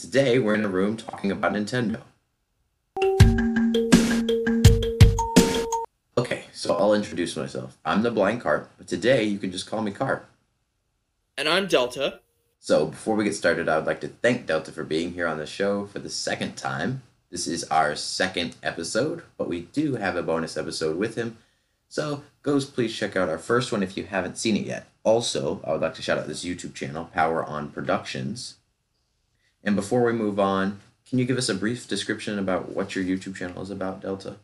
Today we're in a room talking about Nintendo. Okay, so I'll introduce myself. I'm the Blind Carp, but today you can just call me Carp. And I'm Delta. So before we get started, I would like to thank Delta for being here on the show for the second time. This is our second episode, but we do have a bonus episode with him. So go please check out our first one if you haven't seen it yet. Also, I would like to shout out this YouTube channel, Power On Productions. And before we move on, can you give us a brief description about what your YouTube channel is about, Delta?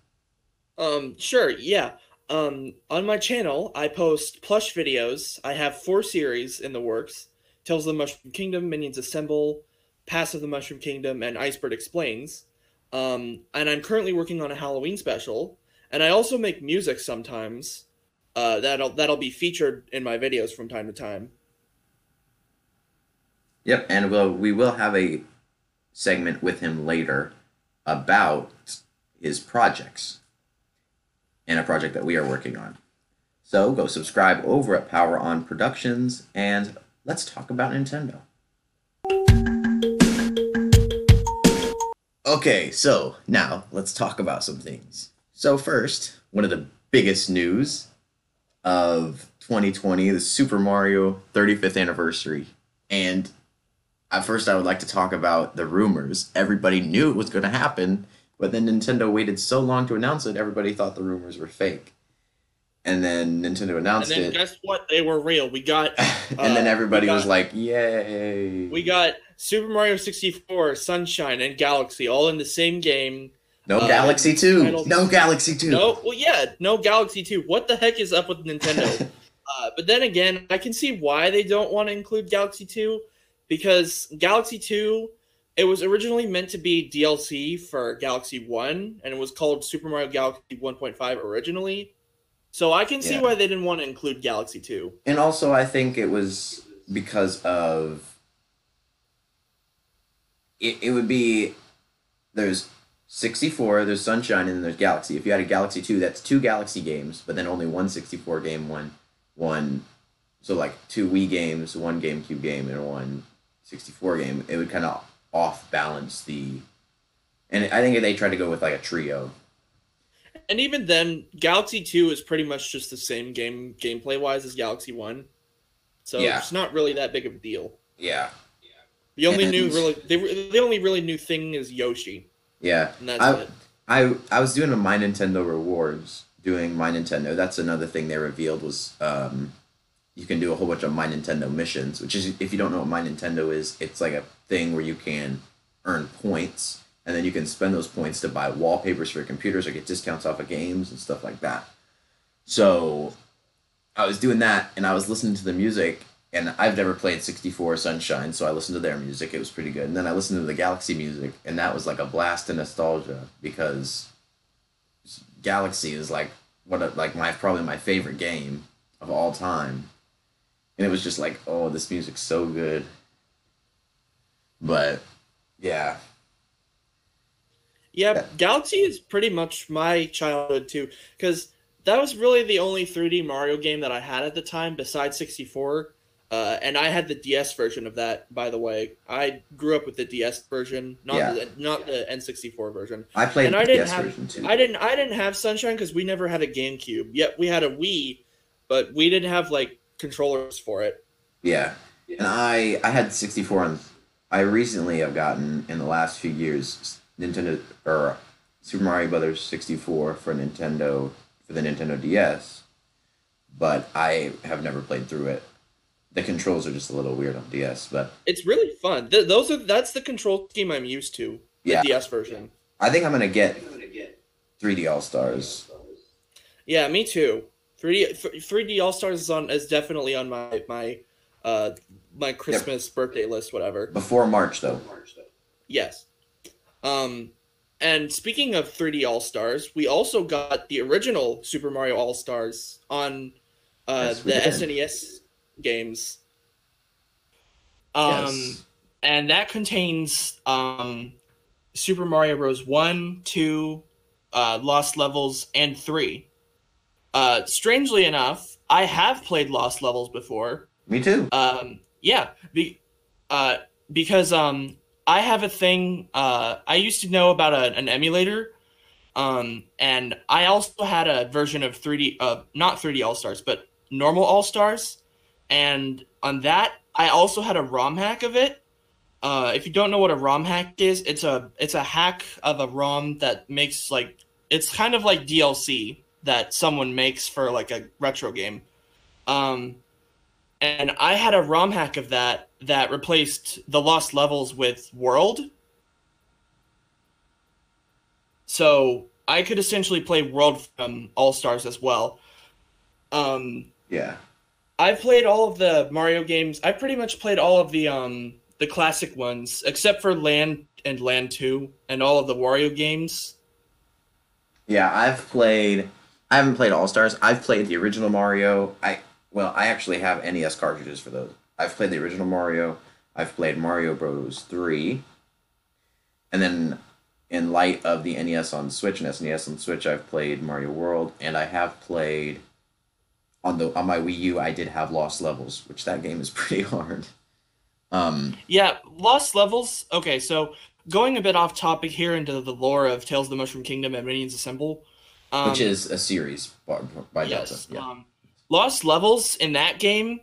Um, sure, yeah. Um, on my channel, I post plush videos. I have four series in the works. Tales of the Mushroom Kingdom, Minions Assemble, Pass of the Mushroom Kingdom, and Icebird Explains. Um, and I'm currently working on a Halloween special. And I also make music sometimes. Uh, that'll that'll be featured in my videos from time to time. Yep, and we'll we will have a segment with him later about his projects and a project that we are working on. So go subscribe over at Power On Productions and let's talk about Nintendo. Okay, so now let's talk about some things. So, first, one of the biggest news of 2020, the Super Mario 35th anniversary. And at first, I would like to talk about the rumors. Everybody knew it was going to happen, but then Nintendo waited so long to announce it, everybody thought the rumors were fake. And then Nintendo announced and then it. guess what? They were real. We got. and then uh, everybody we was like, yay. We got Super Mario 64, Sunshine, and Galaxy all in the same game. no uh, Galaxy 2. titled- No Galaxy 2. No, well, yeah, no Galaxy 2. What the heck is up with Nintendo? uh, but then again, I can see why they don't want to include Galaxy 2 because Galaxy 2, it was originally meant to be DLC for Galaxy 1, and it was called Super Mario Galaxy 1.5 originally. So I can see Yeah. why they didn't want to include Galaxy 2. And also, I think it was because of it. It would be there's sixty four, there's Sunshine, and then there's Galaxy. If you had a Galaxy two, that's two Galaxy games, but then only one 64 game, one one. So like two Wii games, one GameCube game, and one 64 game. It would kind of off balance the. And I think they tried to go with like a trio. And even then, Galaxy 2 is pretty much just the same game gameplay wise as Galaxy 1. So Yeah. it's not really that big of a deal. Yeah. The only new really the, the only really new thing is Yoshi, Yeah. and that's I- it. I I was doing a My Nintendo rewards, doing My Nintendo. That's another thing they revealed was um, you can do a whole bunch of My Nintendo missions. Which is, if you don't know what My Nintendo is, it's like a thing where you can earn points, and then you can spend those points to buy wallpapers for your computers or get discounts off of games and stuff like that. So I was doing that, and I was listening to the music. And I've never played 64 Sunshine, so I listened to their music. It was pretty good. And then I listened to the Galaxy music, and that was like a blast of nostalgia because Galaxy is like what a, like my probably my favorite game of all time, and it was just like oh this music's so good. But yeah, Yeah, Yeah. Galaxy is pretty much my childhood too, because that was really the only 3D Mario game that I had at the time besides 64. Uh, and I had the DS version of that, by the way. I grew up with the DS version, not Yeah. the, not the N64 version. I played And the I didn't PS have- version too. I didn't I didn't have Sunshine because we never had a GameCube. Yet we had a Wii, but we didn't have like controllers for it. Yeah. And I I had 64 on I recently have gotten in the last few years Nintendo or Super Mario Brothers 64 for Nintendo for the Nintendo DS, but I have never played through it. The controls are just a little weird on DS, but It's really fun. Th- those are that's the control scheme I'm used to. The Yeah. DS version. I think I'm going to get 3D All-Stars. Yeah, me too. 3D 3D All Stars is on is definitely on my my uh my Christmas birthday list whatever. Before March though. Yes. Um and speaking of 3D All Stars, we also got the original Super Mario All Stars on uh Yes, the did. SNES games. Um Yes. and that contains um Super Mario Bros. 1, 2, uh, Lost Levels, and 3. Uh, strangely enough, I have played Lost Levels before. Me too. Um, yeah, be, uh, because um, I have a thing. Uh, I used to know about a, an emulator, um, and I also had a version of 3D, uh, not 3D All Stars, but normal All Stars, and on that I also had a ROM hack of it. Uh, if you don't know what a ROM hack is, it's a it's a hack of a ROM that makes like it's kind of like DLC that someone makes for like a retro game. Um, and I had a ROM hack of that that replaced the lost levels with World. So I could essentially play World from All Stars as well. Um, Yeah. I've played all of the Mario games. I pretty much played all of the um the classic ones, except for Land and Land Two, and all of the Wario games. Yeah, I've played. I haven't played All Stars. I've played the original Mario. I well, I actually have NES cartridges for those. I've played the original Mario. I've played Mario Bros. Three, and then in light of the NES on Switch and SNES on Switch, I've played Mario World, and I have played on the on my Wii U. I did have Lost Levels, which that game is pretty hard. Um, Yeah, Lost Levels. Okay, so going a bit off topic here into the lore of Tales of the Mushroom Kingdom and Minions Assemble, um, which is a series by, by Delta. yes, Yeah. um, Lost Levels in that game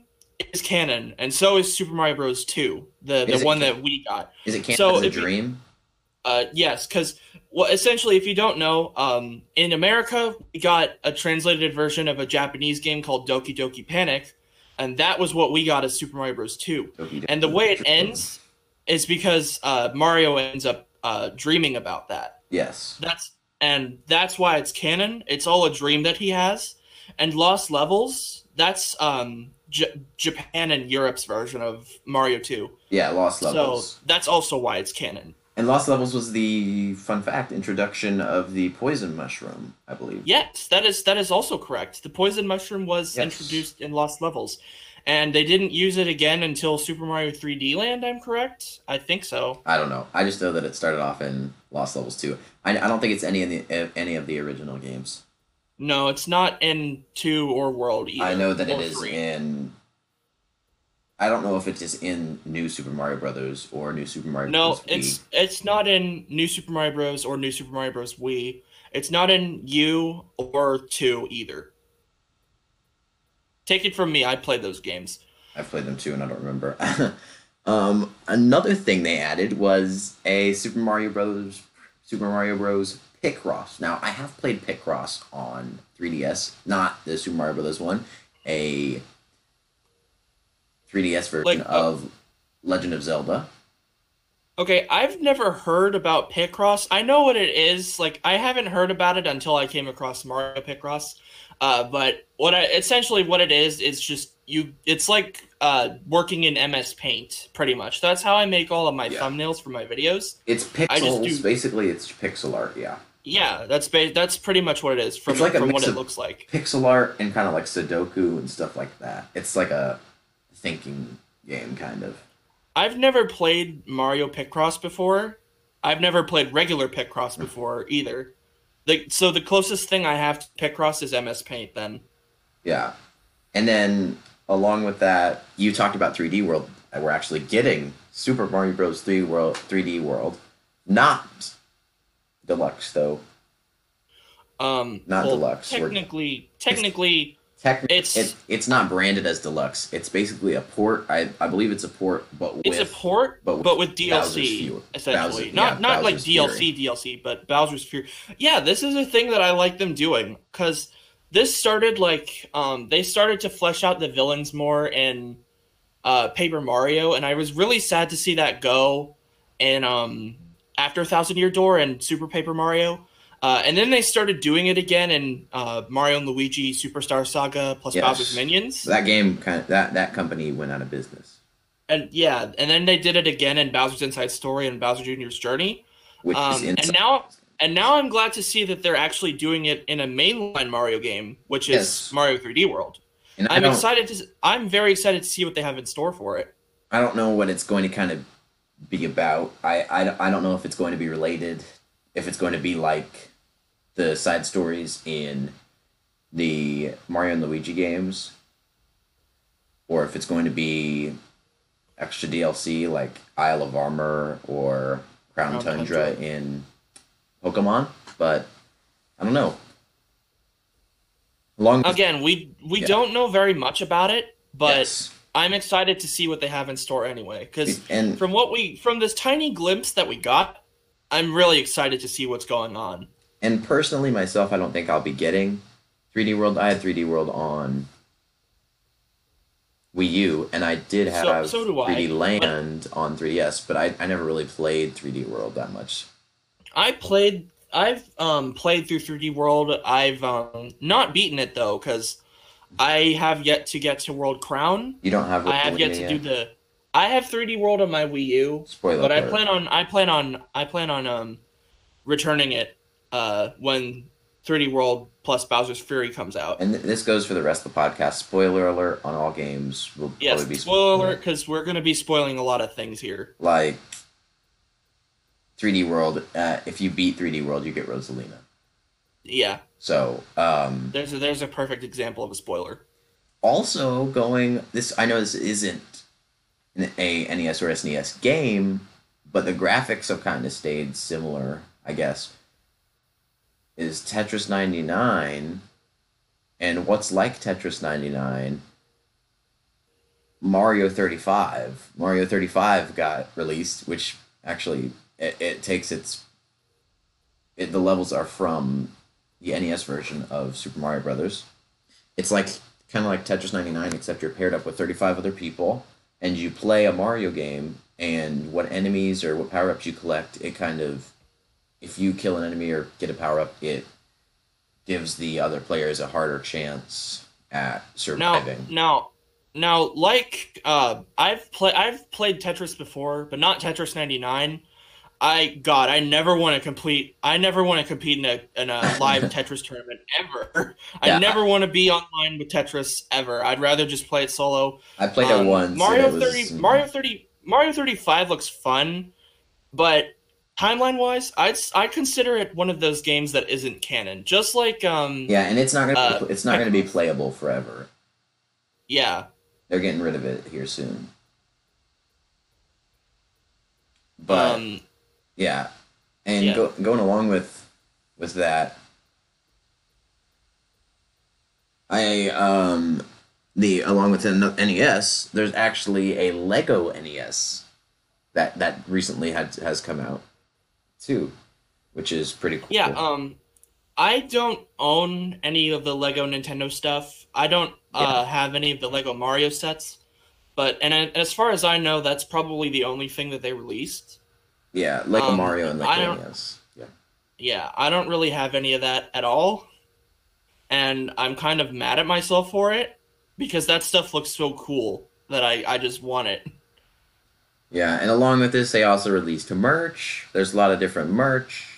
is canon, and so is Super Mario Bros. Two, the Is the one can- that we got. is it canon so as a if you- dream? Uh, yes, because well, essentially, if you don't know, um, in America we got a translated version of a Japanese game called Doki Doki Panic, and that was what we got as Super Mario Bros. Two. And the way it ends is because uh, Mario ends up uh, dreaming about that. Yes. That's and that's why it's canon. It's all a dream that he has. And Lost Levels, that's um, J- Japan and Europe's version of Mario Two. Yeah, Lost Levels. So that's also why it's canon. And Lost Levels was the fun fact introduction of the poison mushroom, I believe. Yes, that is that is also correct. The poison mushroom was Yes. introduced in Lost Levels, and they didn't use it again until Super Mario 3D Land. I'm correct. I think so. I don't know. I just know that it started off in Lost Levels too. I, I don't think it's any of the any of the original games. No, it's not in two or World either. I know that it is three. in. I don't know if it is in New Super Mario Brothers or New Super Mario No, Bros. Wii. it's it's not in New Super Mario Bros. or New Super Mario Bros. Wii. It's not in U or two either. Take it from me, I played those games. I've played them too, and I don't remember. um, another thing they added was a Super Mario Bros. Super Mario Bros. Picross. Now, I have played Picross on 3DS, not the Super Mario Bros. one, a 3DS version Like, uh, of Legend of Zelda. Okay, I've never heard about Picross. I know what it is. Like, I haven't heard about it until I came across Mario Picross. Uh, but what I essentially what it is is just you. It's like uh, working in MS Paint, pretty much. That's how I make all of my Yeah. thumbnails for my videos. It's pixels. do- Basically, it's pixel art. Yeah, Yeah, that's ba- that's pretty much what it is from like from what it looks like. pixel art and kind of like Sudoku and stuff like that. It's like a thinking game, kind of. I've never played Mario Picross before. I've never played regular Picross before either. The, so the closest thing I have to Picross is MS Paint. Then Yeah. And then along with that, you talked about 3D World. We're actually getting Super Mario Bros. 3 World 3D World. Not deluxe though. Um, Not well, deluxe, we're- Technically, technically, Technically It's- it's it's not branded as deluxe. It's basically a port. I, I believe it's a port but with it's a port, but but with with, DLC Fury. essentially. Bowser- not yeah, not like Bowser's DLC DLC, but Bowser's Fury. Yeah, this is a thing that I like them doing because this started like um they started to flesh out the villains more in uh Paper Mario, and I was really sad to see that go in um after Thousand Year Door and Super Paper Mario. Uh, and then they started doing it again in uh, Mario and Luigi Superstar Saga plus Yes. Bowser's Minions. that game kind of, that that company went out of business. And yeah, and then they did it again in Bowser's Inside Story and Bowser Jr.'s Journey. Which is Um, in and now, and now I'm glad to see that they're actually doing it in a mainline Mario game, which is Yes. Mario 3D World. and I'm excited to. I'm very excited to see what they have in store for it. I don't know what it's going to kind of be about. I, I, I don't know if it's going to be related, if it's going to be like the side stories in the Mario and Luigi games, or if it's going to be extra DLC like Isle of Armor or Crown, Crown Tundra, Tundra. in Pokemon, but I don't know. With Again, we we Yeah. don't know very much about it, but Yes. I'm excited to see what they have in store anyway. Because from what we from this tiny glimpse that we got, I'm really excited to see what's going on. and personally myself, I don't think I'll be getting 3D World. I had 3D World on Wii U, and I did have so I, 3D but- Land on 3DS, but I, I never really played 3D World that much. I played. I've um played through 3D World. I've um not beaten it though because I have yet to get to World Crown. You don't have. I have yet to Rosalina do the. I have 3D World on my Wii U, Spoiler but I plan on. I plan on. I plan on um returning it uh when 3D World plus Bowser's Fury comes out. And th- this goes for the rest of the podcast. Spoiler alert on all games will Yes, probably be spoiler alert because we're gonna be spoiling a lot of things here. Like 3D World. Uh, if you beat 3D World, you get Rosalina. Yeah, So um, there's a, there's a perfect example of a spoiler. also going this. I know this isn't an, a NES or SNES game, but the graphics have kind of stayed similar. I guess is Tetris 99 and what's like Tetris 99 Mario 35 Mario 35 got released which actually it, it takes its it, the levels are from the NES version of Super Mario Brothers it's like kind of like Tetris 99 except you're paired up with 35 other people and you play a Mario game and what enemies or what power-ups you collect it kind of if you kill an enemy or get a power-up it gives the other players a harder chance at Now, surviving now, now, like uh, I've played, I've played Tetris before, but not Tetris ninety nine. I God, I never want to complete. I never want to compete in a in a live Tetris tournament ever. Yeah. I never want to be online with Tetris ever. I'd rather just play it solo. I played Um, it once Mario it was- thirty, Mario thirty, Mario thirty five looks fun, but timeline wise, I'd I consider it one of those games that isn't canon. Just like um, yeah and it's not gonna Uh, it's not gonna be playable forever yeah, they're getting rid of it here soon but um, Yeah, and Yeah. Go, going along with with that, I um the along with the NES, there's actually a Lego NES that that recently had has come out too, which is pretty cool. Yeah, um I don't own any of the Lego Nintendo stuff. I don't uh, have any of the Lego Mario sets. But and as far as I know, that's probably the only thing that they released. Yeah, like um, Mario and I Lego don't- Yeah, Yeah, I don't really have any of that at all. And I'm kind of mad at myself for it because that stuff looks so cool that I, I just want it. yeah, and along with this, they also released merch. There's a lot of different merch.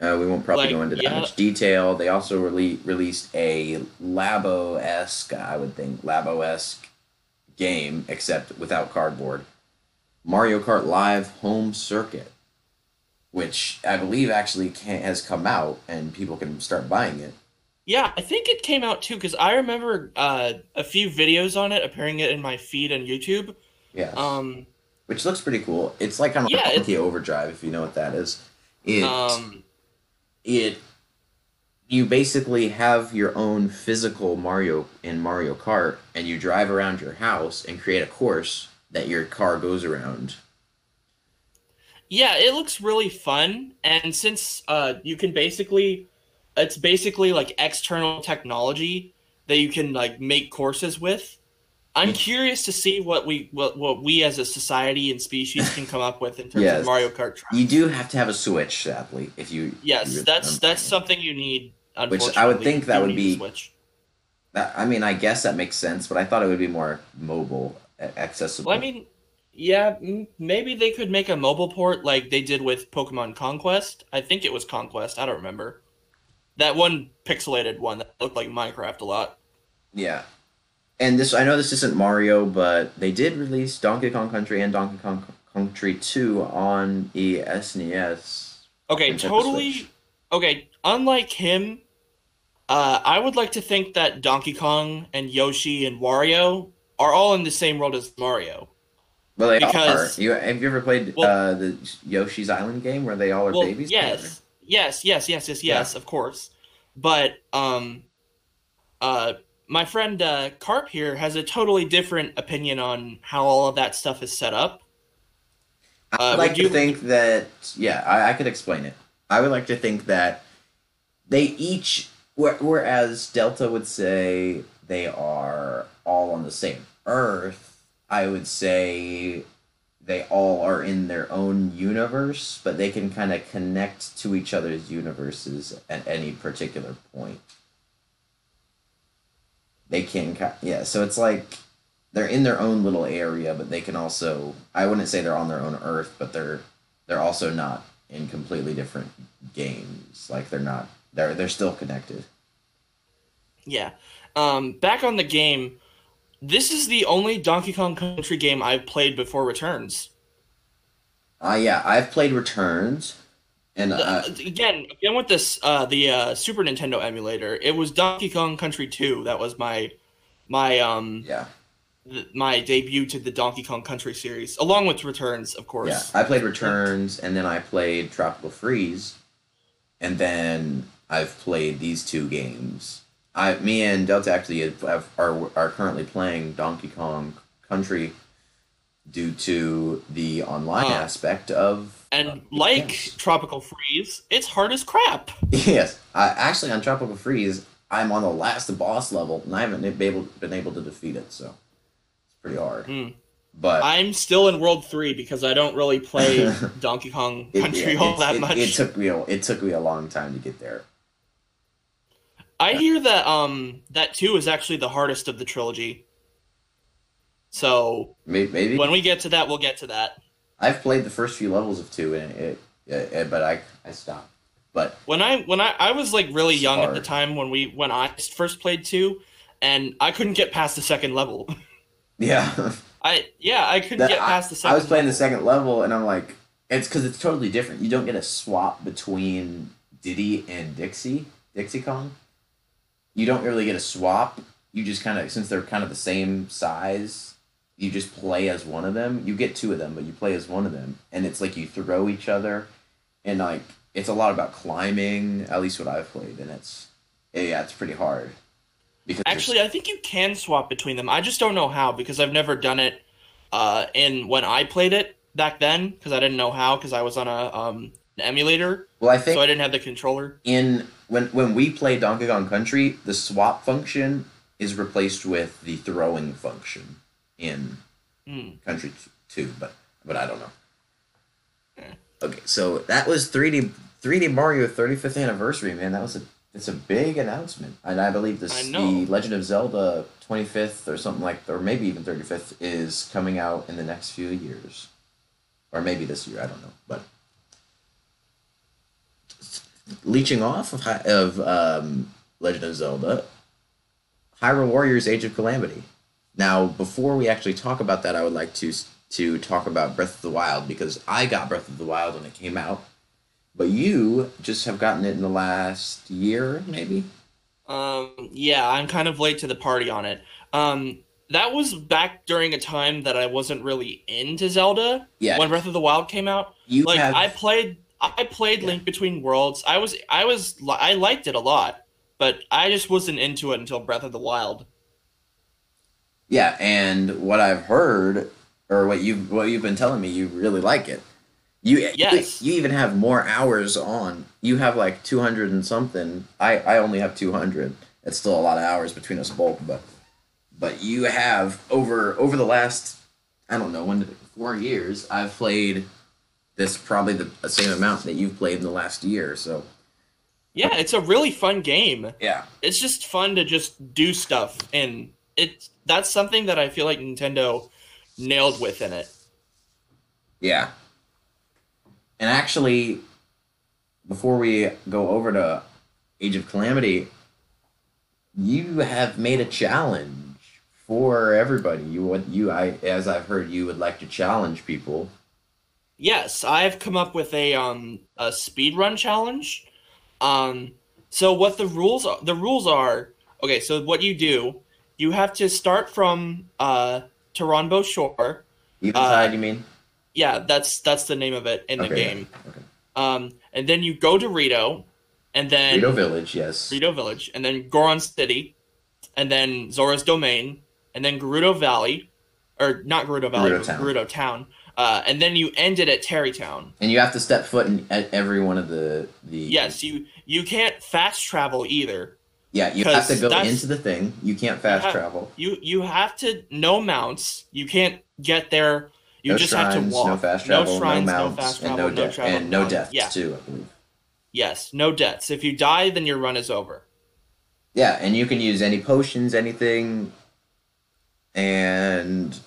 Uh, we won't probably Like, go into that yeah. much detail. They also rele- released a Labo esque, I would think, Labo esque game, except without cardboard. Mario Kart Live Home Circuit, which I believe actually can- has come out and people can start buying it. Yeah, I think it came out too because I remember uh, a few videos on it appearing it in my feed on YouTube. Yeah, Um, which looks pretty cool. It's like kind of Yeah, like Overdrive, if you know what that is. It um, it you basically have your own physical Mario in Mario Kart and you drive around your house and create a course that your car goes around. Yeah, it looks really fun, and since uh, you can basically, it's basically like external technology that you can like make courses with. I'm curious to see what we what, what we as a society and species can come up with in terms Yes. of Mario Kart. Tracks. You do have to have a Switch, sadly, if you yes, that's that's something you need. Which I would think that would be- Switch. I mean, I guess that makes sense, but I thought it would be more mobile accessible. Well, I mean, yeah, maybe they could make a mobile port like they did with Pokemon Conquest. I think it was Conquest. I don't remember. That one pixelated one that looked like Minecraft a lot. yeah. And this, I know this isn't Mario, but they did release Donkey Kong Country and Donkey Kong Country 2 on the SNES. Okay, totally. Okay, unlike him, uh, I would like to think that Donkey Kong and Yoshi and Wario are all in the same world as Mario. Well, they Because- are. You have you ever played Well- uh, the Yoshi's Island game where they all are well, babies? yes, yes, yes, yes, yes, yes, of course. But um, uh, my friend uh, Carp here has a totally different opinion on how all of that stuff is set up. I Uh, would like would to you- think that yeah, I, I could explain it. I would like to think that they each, whe- whereas Delta would say they are all on the same Earth, I would say they all are in their own universe, but they can kind of connect to each other's universes at any particular point. They can, yeah. So it's like they're in their own little area, but they can also. I wouldn't say they're on their own Earth, but they're they're also not in completely different games. Like they're not. They're they're still connected. Yeah. Um, back on the game, this is the only Donkey Kong Country game I've played before Returns. Uh yeah, I've played Returns, and uh, The- again, again with this, uh, the uh, Super Nintendo emulator, it was Donkey Kong Country 2. That was my my um yeah, th- my debut to the Donkey Kong Country series, along with Returns, of course. yeah. I played Returns, and then I played Tropical Freeze, and then I've played these two games. I, me and Delta actually have, have, are are currently playing Donkey Kong Country due to the online aspect of And like yes. Tropical Freeze, it's hard as crap. Yes, I, actually on Tropical Freeze, I'm on the last boss level, and I haven't been able been able to defeat it, so it's pretty hard. Hmm. But I'm still in World 3 because I don't really play Donkey Kong it, Country yeah, all that it- much. It took me a, it took me a long time to get there. I hear that um that 2 is actually the hardest of the trilogy. So Maybe, maybe when we get to that, we'll get to that. I've played the first few levels of two, and it, it, it but I I stopped. But When I when I I was like really young at the time when we when I first played 2 and I couldn't get past the second level. yeah, I yeah, I couldn't That- get past the second I was playing the second level, and I'm like, it's because it's totally different. You don't get a swap between Diddy and Dixie, Dixie Kong. You don't really get a swap. You just kind of, since they're kind of the same size, you just play as one of them. You get two of them, but you play as one of them, and it's like you throw each other, and like it's a lot about climbing. At least what I've played, and it's yeah, it's pretty hard. Because Actually, I think you can swap between them. I just don't know how because I've never done it uh in when I played it back then because I didn't know how because I was on a um an emulator, well, I think so I didn't have the controller. in when when we play Donkey Kong Country, the swap function is replaced with the throwing function in Hmm. Country Two, but but I don't know. Eh. Okay, so that was 3D 3D Mario 35th anniversary, man. That was a it's a big announcement, and I believe this I the Legend of Zelda 25th or something like, or maybe even 35th is coming out in the next few years, or maybe this year. I don't know, but leeching off of, of um, Legend of Zelda, Hyrule Warriors: Age of Calamity. Now, before we actually talk about that, I would like to to talk about Breath of the Wild because I got Breath of the Wild when it came out, but you just have gotten it in the last year, maybe. Um, yeah, I'm kind of late to the party on it. Um, that was back during a time that I wasn't really into Zelda Yeah, when Breath of the Wild came out. you like have. I played, I played Yeah. Link Between Worlds. I was, I was, I liked it a lot, but I just wasn't into it until Breath of the Wild. Yeah, and what I've heard, or what you what you've been telling me, you really like it. You Yes. you, you even have more hours on. You have like two hundred and something. I I only have two hundred. It's still a lot of hours between us both, but but you have over over the last I don't know when did it, four years. I've played this probably the, the same amount that you've played in the last year. So Yeah, it's a really fun game. yeah, It's just fun to just do stuff, and it's that's something that I feel like Nintendo nailed within it. Yeah. And actually, before we go over to Age of Calamity, you have made a challenge for everybody. You would you I as I've heard you would like to challenge people. Yes, I've come up with a um a speed run challenge. Um so what the rules are, the rules are okay, so what you do, you have to start from uh Taranbo Shore Eventide, you mean? Yeah, that's that's the name of it in the Okay, game. okay. Um, and then you go to Rito, and then Rito Village, yes. Rito Village, and then Goron City, and then Zora's Domain, and then Gerudo Valley, or not Gerudo Valley, Gerudo Town. Gerudo Town, uh, and then you end it at Tarrey Town. And you have to step foot in at every one of the the. Yes, you you can't fast travel either. Yeah, you have to go into the thing. You can't fast have- travel. You you have to no mounts. You can't get there. You no just shrines, have to walk. no fast travel, no, shrines, mounts, no fast and travel, no, no death, travel, and no no- deaths yeah. too. I believe. Yes, no deaths. If you die, then your run is over. Yeah, and you can use any potions, anything, and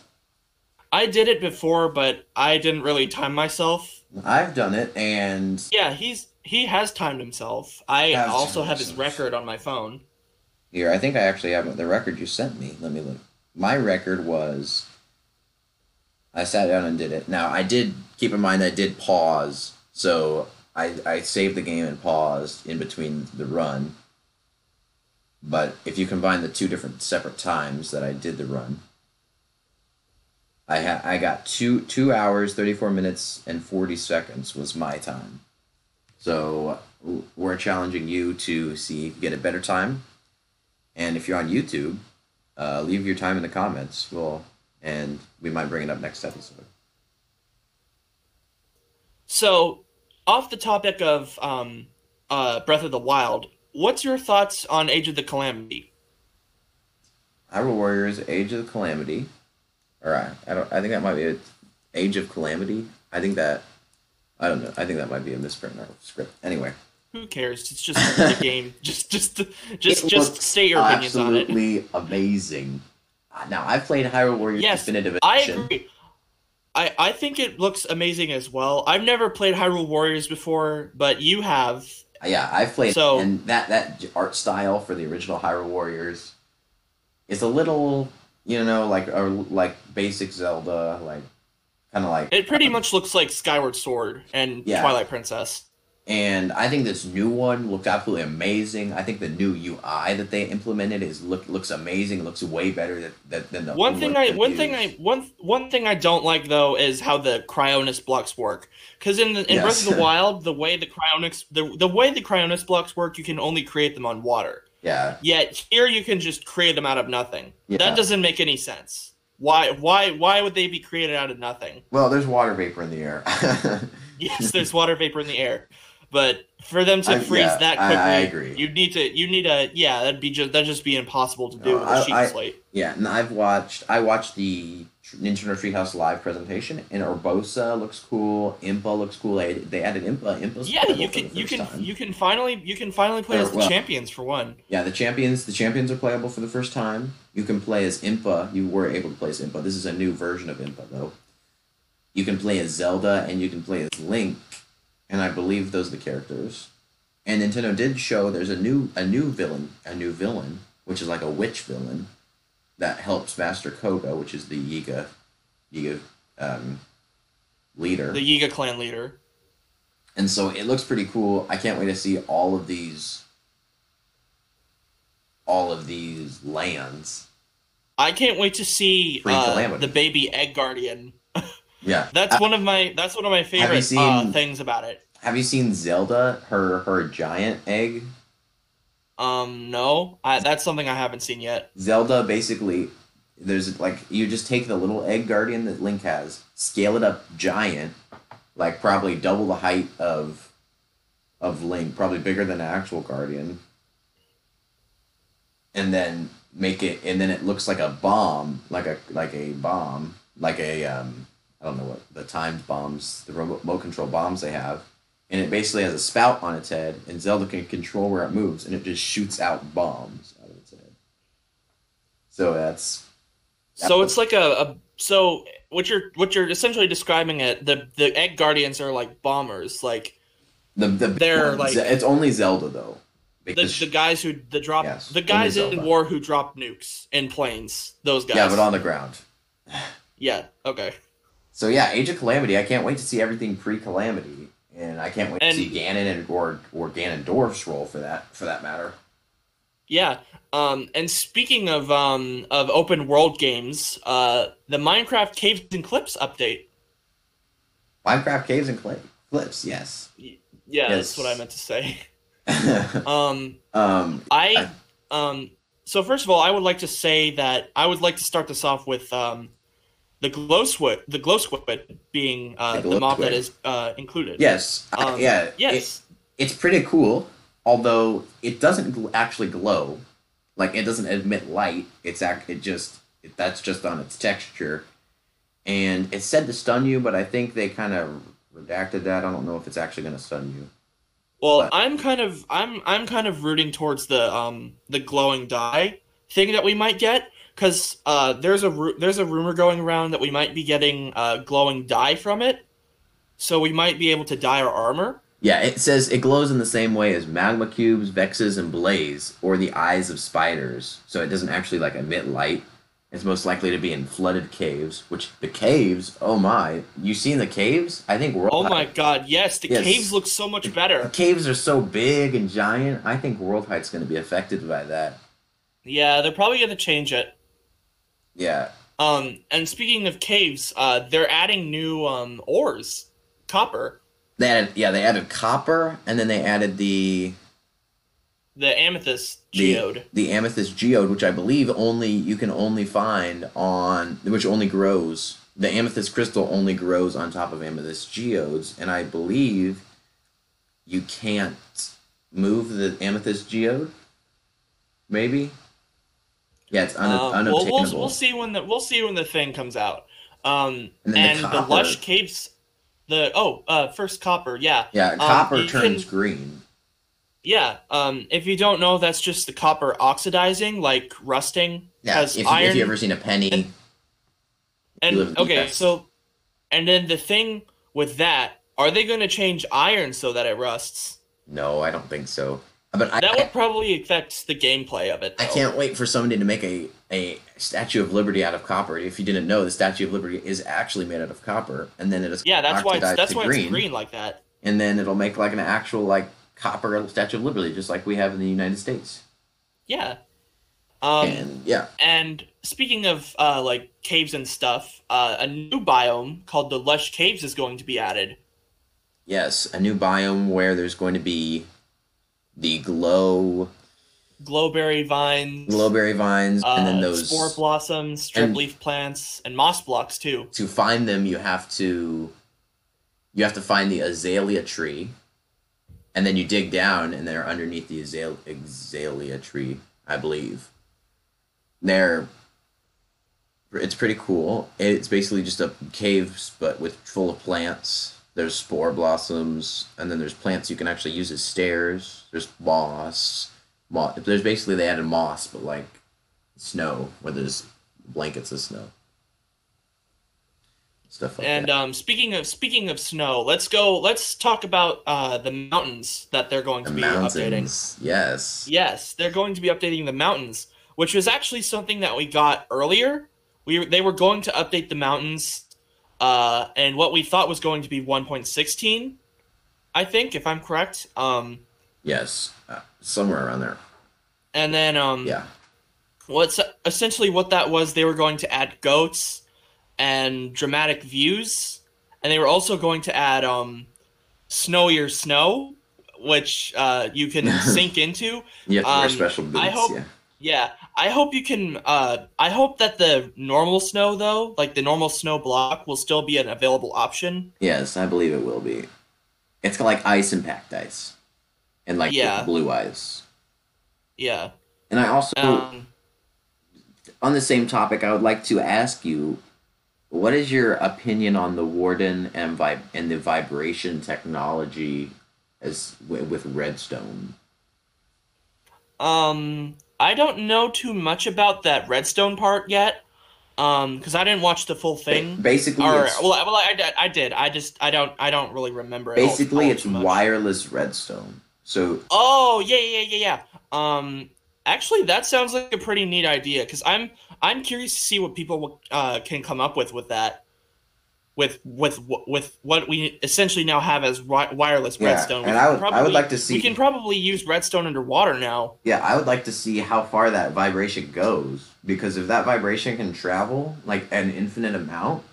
I did it before, but I didn't really time myself. I've done it, and Yeah, he's he has timed himself. I Has also have his record on my phone. here I think I actually have the record you sent me. Let me look. My record was. I sat down and did it. Now I did keep in mind I did pause, so I I saved the game and paused in between the run. But if you combine the two different separate times that I did the run, I ha- I got two two hours thirty four minutes and forty seconds was my time. So we're challenging you to see if you get a better time, and if you're on YouTube, uh, leave your time in the comments. We'll and we might bring it up next episode. So, off the topic of um, uh, Breath of the Wild, what's your thoughts on Age of the Calamity? Hyrule Warriors: Age of the Calamity, or I, I don't. I think that might be. Age of Calamity. I think that. I don't know. I think that might be a misprint in our script. Anyway, Who cares? It's just the game. Just just just It just state your opinions on it. absolutely amazing. Now I've played Hyrule Warriors Yes, Definitive I agree. I, I think it looks amazing as well. I've never played Hyrule Warriors before, but you have. Yeah, I've played So- and that that art style for the original Hyrule Warriors is a little, you know, like or like basic Zelda, like kind of like It pretty um, much looks like Skyward Sword and Yeah. Twilight Princess. And I think this new one looks absolutely amazing. I think the new UI that they implemented is look looks amazing. It looks way better than, than, than the One thing I one they thing. I one one thing I don't like though is how the Cryonis blocks work. Because in the, in Breath of the Wild, the way the Cryonis the the way the Cryonis blocks work, you can only create them on water. Yeah Yet here you can just create them out of nothing. Yeah. That doesn't make any sense. Why why why would they be created out of nothing? well, there's water vapor in the air. Yes, there's water vapor in the air, but for them to I- freeze yeah, that quickly, I agree. You'd need to you need a yeah that'd be just that'd just be impossible to do No, with a I- sheet I- slate. Yeah, and I've watched. I watched the Nintendo Treehouse live presentation, and Urbosa looks cool. Impa looks cool. They, they added Impa. Impa's Yeah, you can you can time. you can finally you can finally play Or, as the well- champions for one. Yeah, the champions. The champions are playable for the first time. You can play as Impa. You were able to play as Impa. This is a new version of Impa, though. You can play as Zelda, and you can play as Link, and I believe those are the characters. And Nintendo did show there's a new a new villain, a new villain, which is like a witch villain, that helps Master Kohga, which is the Yiga, Yiga um, leader. The Yiga clan leader. And so it looks pretty cool. I can't wait to see all of these all of these lands. I can't wait to see uh, the baby egg guardian. Yeah. That's Uh, one of my that's one of my favorite uh, things about it. have you seen Zelda her her giant egg? Um, no, I, that's something I haven't seen yet. Zelda basically there's like you just take the little egg guardian that Link has, scale it up giant, like probably double the height of of Link, probably bigger than an actual guardian. And then make it and then it looks like a bomb, like a like a bomb, like a um I don't know what the timed bombs, the remote remote control bombs they have. And it basically has a spout on its head, and Zelda can control where it moves, and it just shoots out bombs out of its head. So that's So it's like a, a so what you're what you're essentially describing it the the egg guardians are like bombers like the the They're like- it's only Zelda though. the, the guys who the drop Yes, the guys in war who drop nukes in planes those guys yeah, but on the ground. yeah okay So yeah, Age of Calamity. I can't wait to see everything pre-Calamity, and I can't wait And- to see Ganon and or or Ganondorf's role for that for that matter. Yeah. Um, and speaking of um, of open world games, uh, the Minecraft Caves and Cliffs update. Minecraft Caves and Cl- Cliffs, yes. Yeah, Yes. that's what I meant to say. Um, um, I um so first of all, I would like to say that I would like to start this off with um the glow squid, the glow squid being uh, The the, mob that squid. is uh, included. yes, I- Um, yeah, it- Yes. it's pretty cool. Although it doesn't gl- actually glow, like it doesn't emit light. It's act. It just it, that's just on its texture, and it's said to stun you. But I think they kind of redacted that. I don't know if it's actually going to stun you. Well, But- I'm kind of I'm I'm kind of rooting towards the um the glowing dye thing that we might get because uh there's a ru- there's a rumor going around that we might be getting uh glowing dye from it, so we might be able to dye our armor. Yeah, it says it glows in the same way as magma cubes, vexes, and blaze, or the eyes of spiders. So it doesn't actually like emit light. It's most likely to be in flooded caves. Which the caves, oh my! You seen the caves? I think World. Oh my god, yes, the Yes. caves look so much The better. caves are so big and giant. I think World Height's going to be affected by that. Yeah, they're probably gonna change it. Yeah, Um, and speaking of caves, uh, they're adding new um ores, copper, they added. Yeah, they added copper, and then they added the the amethyst the, geode. the amethyst geode, which I believe only you can only find on which only grows. The amethyst crystal only grows on top of amethyst geodes, and I believe you can't move the amethyst geode. Maybe. Yeah, it's un- Uh, well, unobtainable. we'll, we'll see when the we'll see when the thing comes out. Um, And and, the the, lush caves, the oh, uh, first copper, yeah, yeah, um, copper turns can- green. yeah. Um, if you don't know, that's just the copper oxidizing, like rusting. Yeah, if, you, iron if you ever seen a penny, and- and okay, so, and then the thing with that, are they going to change iron so that it rusts? no, I don't think so. But I, That would probably affect the gameplay of it. I can't wait for somebody to make a, a Statue of Liberty out of copper. If you didn't know, the Statue of Liberty is actually made out of copper, and then it is Yeah, that's why it's that's why green, it's green like that. and then it'll make like an actual like copper Statue of Liberty, just like we have in the United States. Yeah. Um, and yeah, And speaking of uh, like caves and stuff, uh, a new biome called the Lush Caves is going to be added. yes, a new biome where there's going to be the glow Glowberry vines, glowberry vines, uh, and then those spore blossoms, dripleaf plants, and moss blocks too. to find them you have to you have to find the azalea tree and then you dig down and they're underneath the azalea, azalea tree i believe. They're it's pretty cool. It's basically just a caves but with full of plants there's spore blossoms and then there's plants you can actually use as stairs there's moss moss there's basically they added moss but like snow where there's blankets of snow stuff like And that. um, speaking of speaking of snow, let's go. Let's talk about uh, the mountains that they're going to the be updating. yes. Yes, they're going to be updating the mountains, which was actually something that we got earlier. We they were going to update the mountains, uh, and what we thought was going to be 1.16, I think, if I'm correct. Um, Yes, uh, somewhere around there. and then um, Yeah, what's essentially what that was, they were going to add goats and dramatic views, and they were also going to add um, snowier snow, which uh, you can sink into. you have to wear Um, special boots. I hope- yeah. Yeah, I hope you can. Uh, I hope that the normal snow, though, like the normal snow block, will still be an available option. Yes, I believe it will be. It's like ice and packed ice, and like Yeah. blue ice. Yeah. And I also, Um, on the same topic, I would like to ask you, what is your opinion on the Warden and vib- and the vibration technology as wi- with Redstone? um, I don't know too much about that redstone part yet. Um, because I didn't watch the full Ba- thing. basically, Or well, I- well, I, did- I did. I just I don't I don't really remember. it all- basically all it's wireless Redstone. So Oh yeah yeah yeah yeah. Um, actually, that sounds like a pretty neat idea because I'm I'm curious to see what people uh, can come up with with that. With with with what we essentially now have as wireless Yeah, redstone. We and I would- I would like to see- We can probably use redstone underwater now. Yeah, I would like to see how far that vibration goes because if that vibration can travel like an infinite amount,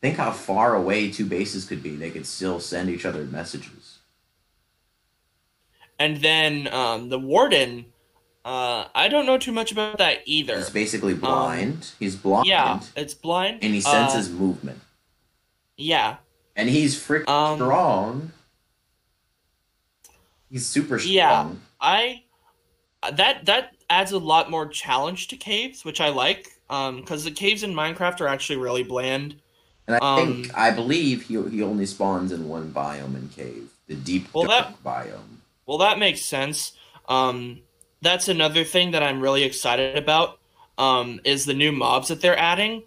think how far away two bases could be. They could still send each other messages. And then um, the warden, uh, I don't know too much about that either. He's basically blind. He's blind. Um, Yeah, it's blind. And he Uh, senses movement. Yeah, And he's freaking Um, strong. He's super strong. Yeah. I that that adds a lot more challenge to caves, which I like. Um, because the caves in Minecraft are actually really bland. And I Um, think I believe he he only spawns in one biome in cave, the deep Well, dark biome. Well, that makes sense. Um, that's another thing that I'm really excited about. Um, is the new mobs that they're adding.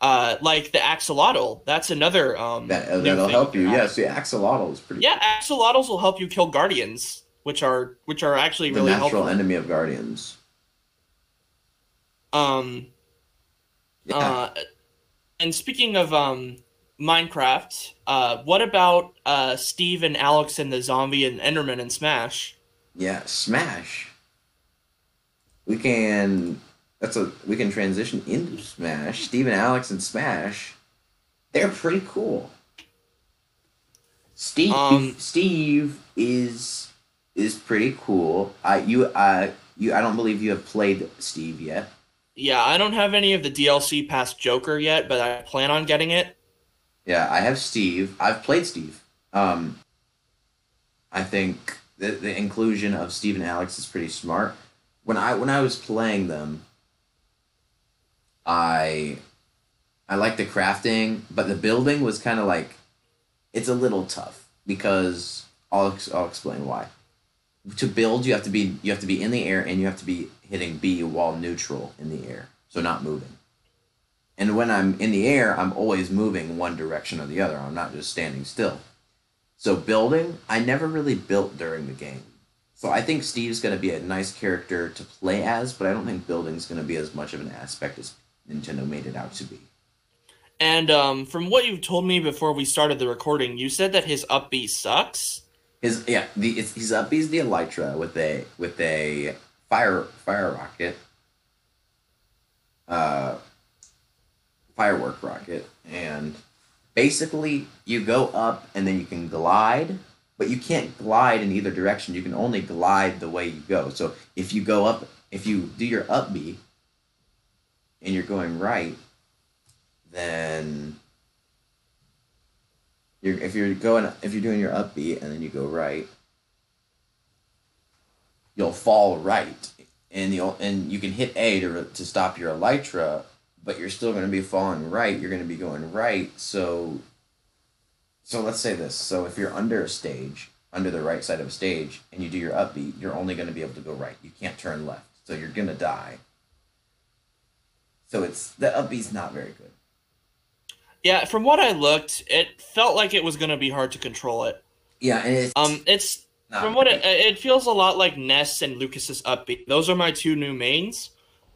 Uh, like the axolotl. That's another um. That uh, thing help you. they're Yeah, see, axolotl is pretty. Yeah, axolotls will help you kill guardians, which are which are actually the really natural helpful. enemy of guardians. Um, Yeah. uh, and speaking of um Minecraft, uh, what about uh Steve and Alex and the zombie and Enderman and Smash? Yeah, Smash. We can. That's a we can transition into Smash. Steven, Alex, and Smash. They're pretty cool. Steve. Um, Steve is is pretty cool. I you uh you I don't believe you have played Steve yet. Yeah, I don't have any of the DLC past Joker yet, but I plan on getting it. Yeah, I have Steve. I've played Steve. Um, I think the the inclusion of Steve and Alex is pretty smart. When I when I was playing them, I I liked the crafting, but the building was kind of like it's a little tough because I'll I'll explain why. To build, you have to be you have to be in the air and you have to be hitting B while neutral in the air, so not moving. And when I'm in the air, I'm always moving one direction or the other. I'm not just standing still. So building, I never really built during the game. So I think Steve's going to be a nice character to play as, but I don't think building's going to be as much of an aspect as Nintendo made it out to be. And um, from what you told me before we started the recording, you said that his up B sucks. His yeah, the it's, he's up. He's the Elytra with a with a fire fire rocket, uh, firework rocket, and basically you go up and then you can glide, but you can't glide in either direction. You can only glide the way you go. So if you go up, if you do your up B, and you're going right, then you're if you're going if you're doing your up B and then you go right, you'll fall right, and you'll and you can hit A to to stop your elytra, but you're still going to be falling right. You're going to be going right. So. So let's say this. So if you're under a stage, under the right side of a stage, and you do your up B, you're only going to be able to go right. You can't turn left. So you're going to die. So it's the up B's not very good. Yeah, from what I looked, it felt like it was going to be hard to control it. Yeah, and it's Um, it's from what it, it feels a lot like Ness and Lucas's up B. Those are my two new mains.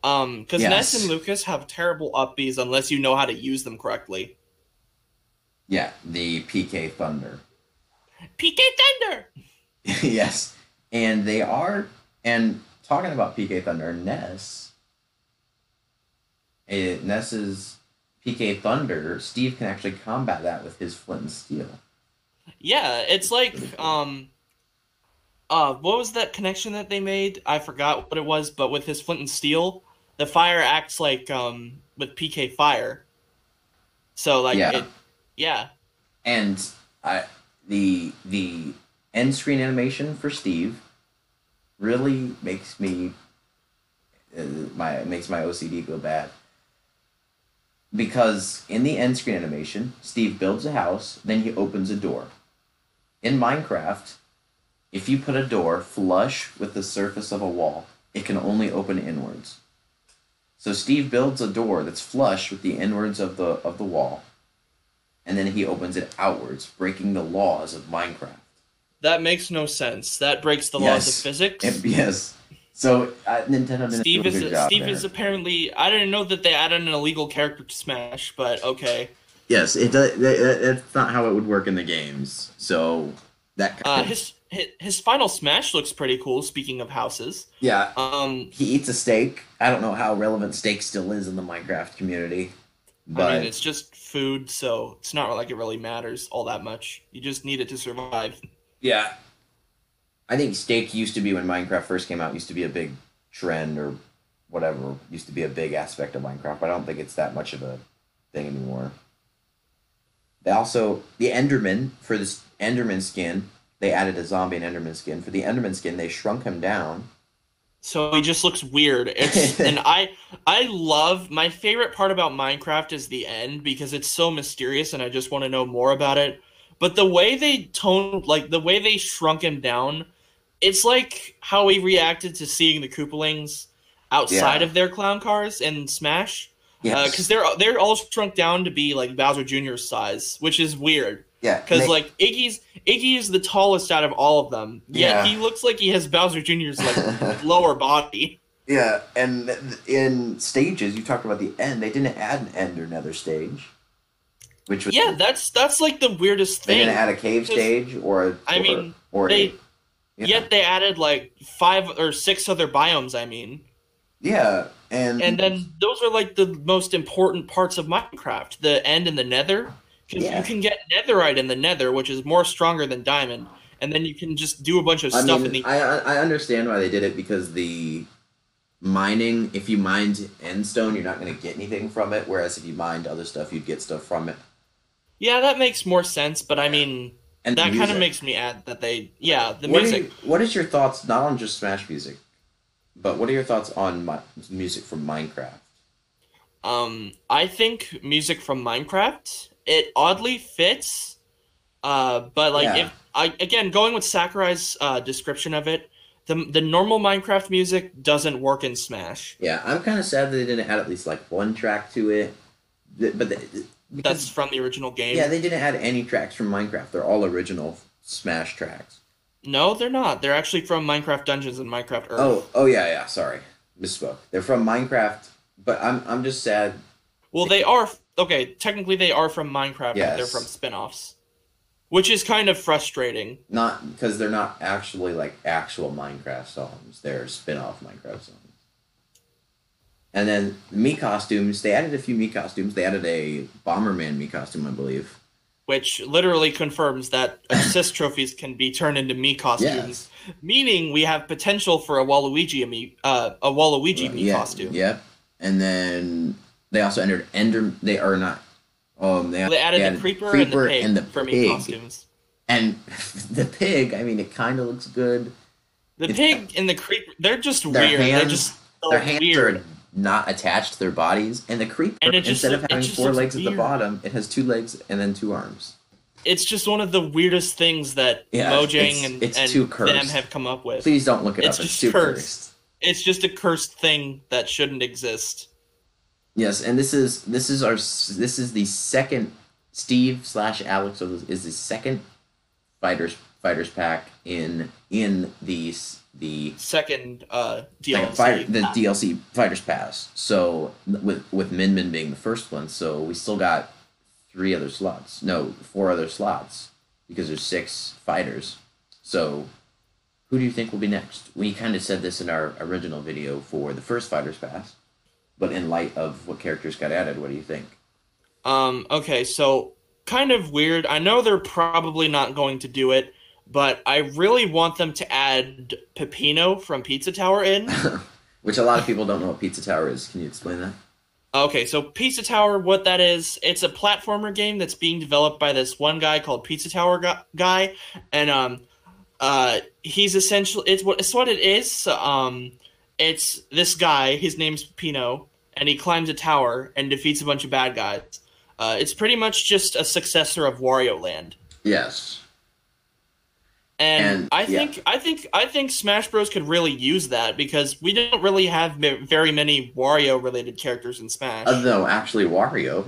Um, because Ness and Lucas have terrible up Bs unless you know how to use them correctly. Yeah, the PK Thunder. PK Thunder. yes. And they are and talking about PK Thunder, Ness eh, Ness's PK Thunder, Steve can actually combat that with his flint and steel. Yeah, it's like um uh what was that connection that they made? I forgot what it was, but with his flint and steel, the fire acts like um with PK fire. So like Yeah. it yeah. And I the the end screen animation for Steve really makes me uh, my makes my OCD go bad. Because in the end screen animation, Steve builds a house, then he opens a door. In Minecraft, if you put a door flush with the surface of a wall, it can only open inwards. So Steve builds a door that's flush with the inwards of the of the wall, and then he opens it outwards, breaking the laws of Minecraft. That makes no sense. That breaks the laws of physics. And- yes. So uh, Nintendo didn't Steve a is good job Steve there. is apparently I didn't know that they added an illegal character to Smash, but okay. Yes, it does. That's not how it would work in the games. So that Uh, of, his, his his final smash looks pretty cool. Speaking of houses, yeah, um, he eats a steak. I don't know how relevant steak still is in the Minecraft community, but I mean it's just food, so it's not like it really matters all that much. You just need it to survive. yeah, I think steak used to be when Minecraft first came out. Used to be a big trend or whatever. Used to be a big aspect of Minecraft. But I don't think it's that much of a thing anymore. They also the Enderman for this Enderman skin. They added a zombie and Enderman skin. For the Enderman skin, they shrunk him down. So he just looks weird. It's and I I love my favorite part about Minecraft is the end because it's so mysterious and I just want to know more about it. But the way they toned like the way they shrunk him down, it's like how we reacted to seeing the Koopalings outside Yeah. of their clown cars in Smash. Uh, yes. because they're they're all shrunk down to be like Bowser Jr.'s size, which is weird. yeah, Because like Iggy's Iggy is the tallest out of all of them. Yet Yeah. he looks like he has Bowser Jr.'s like lower body. Yeah, and in stages, you talked about the end. They didn't add an end or another stage, which was Yeah, that's that's like the weirdest thing. they didn't add a cave stage or a, I or- mean, or they a, yeah. yet they added like five or six other biomes. I mean, yeah, and and then those are like the most important parts of Minecraft: the end and the Nether. Because Yeah. you can get Netherite in the Nether, which is more stronger than Diamond, and then you can just do a bunch of I stuff mean, in the. I I understand why they did it because the mining, if you mined endstone, you're not going to get anything from it. Whereas if you mined other stuff, you'd get stuff from it. yeah, that makes more sense. But I mean, And that kind of makes me add that they. Yeah, the what music. You, what is your thoughts not on just Smash music, but what are your thoughts on mi- music from Minecraft? Um, I think music from Minecraft it oddly fits. Uh, but like Yeah. if I again going with Sakurai's uh, description of it, the the normal Minecraft music doesn't work in Smash. Yeah, I'm kind of sad that they didn't add at least like one track to it. But the, That's from the original game. yeah, they didn't add any tracks from Minecraft. They're all original Smash tracks. no, they're not. They're actually from Minecraft Dungeons and Minecraft Earth. Oh, oh yeah, yeah. Sorry, misspoke. They're from Minecraft, but I'm I'm just sad. well, they are okay. Technically, they are from Minecraft, but they're from spin-offs, which is kind of frustrating. Not because they're not actually like actual Minecraft songs. They're spin-off Minecraft songs. And then the me costumes. They added a few me costumes. They added a Bomberman me costume, I believe. which literally confirms that assist trophies can be turned into me costumes, meaning we have potential for a Waluigi me, uh, a Waluigi me yeah, costume. Yep. And then they also entered Ender. They are not. Um, they, They added the creeper, and the pig and the for me pig. costumes. And the pig. I mean, it kind of looks good. The It's- pig and the creeper, they're just weird. they're just so Their hands weird. are not attached to their bodies, and the creeper And just instead of having four legs at the bottom, it has two legs and then two arms. It's just one of the weirdest things that Yeah, Mojang it's- and, it's and too them cursed. have come up with. Please don't look it It's up. It's just too cursed. cursed. It's just a cursed thing that shouldn't exist. Yes, and this is this is our this is the second Steve slash Alex is the second fighters fighters pack in in the the Second uh, second DLC. fighter, the DLC fighters pass. So with with Min Min being the first one, so we still got three other slots. No, four other slots because there's six fighters. So who do you think will be next? We kind of said this in our original video for the first fighters pass, but in light of what characters got added, what do you think? Um, okay, so kind of weird. I know they're probably not going to do it, but I really want them to add Peppino from Pizza Tower in. Which a lot of people don't know what Pizza Tower is. Can you explain that? okay, so Pizza Tower, what that is, it's a platformer game that's being developed by this one guy called Pizza Tower guy, and um, uh, he's essentially it's what it's what it is. Um, it's this guy. His name's Peppino, and he climbs a tower and defeats a bunch of bad guys. Uh, it's pretty much just a successor of Wario Land. Yes. And, And, I yeah. think I think I think Smash Bros could really use that because we don't really have very many Wario related characters in Smash. Uh, no, actually, Wario.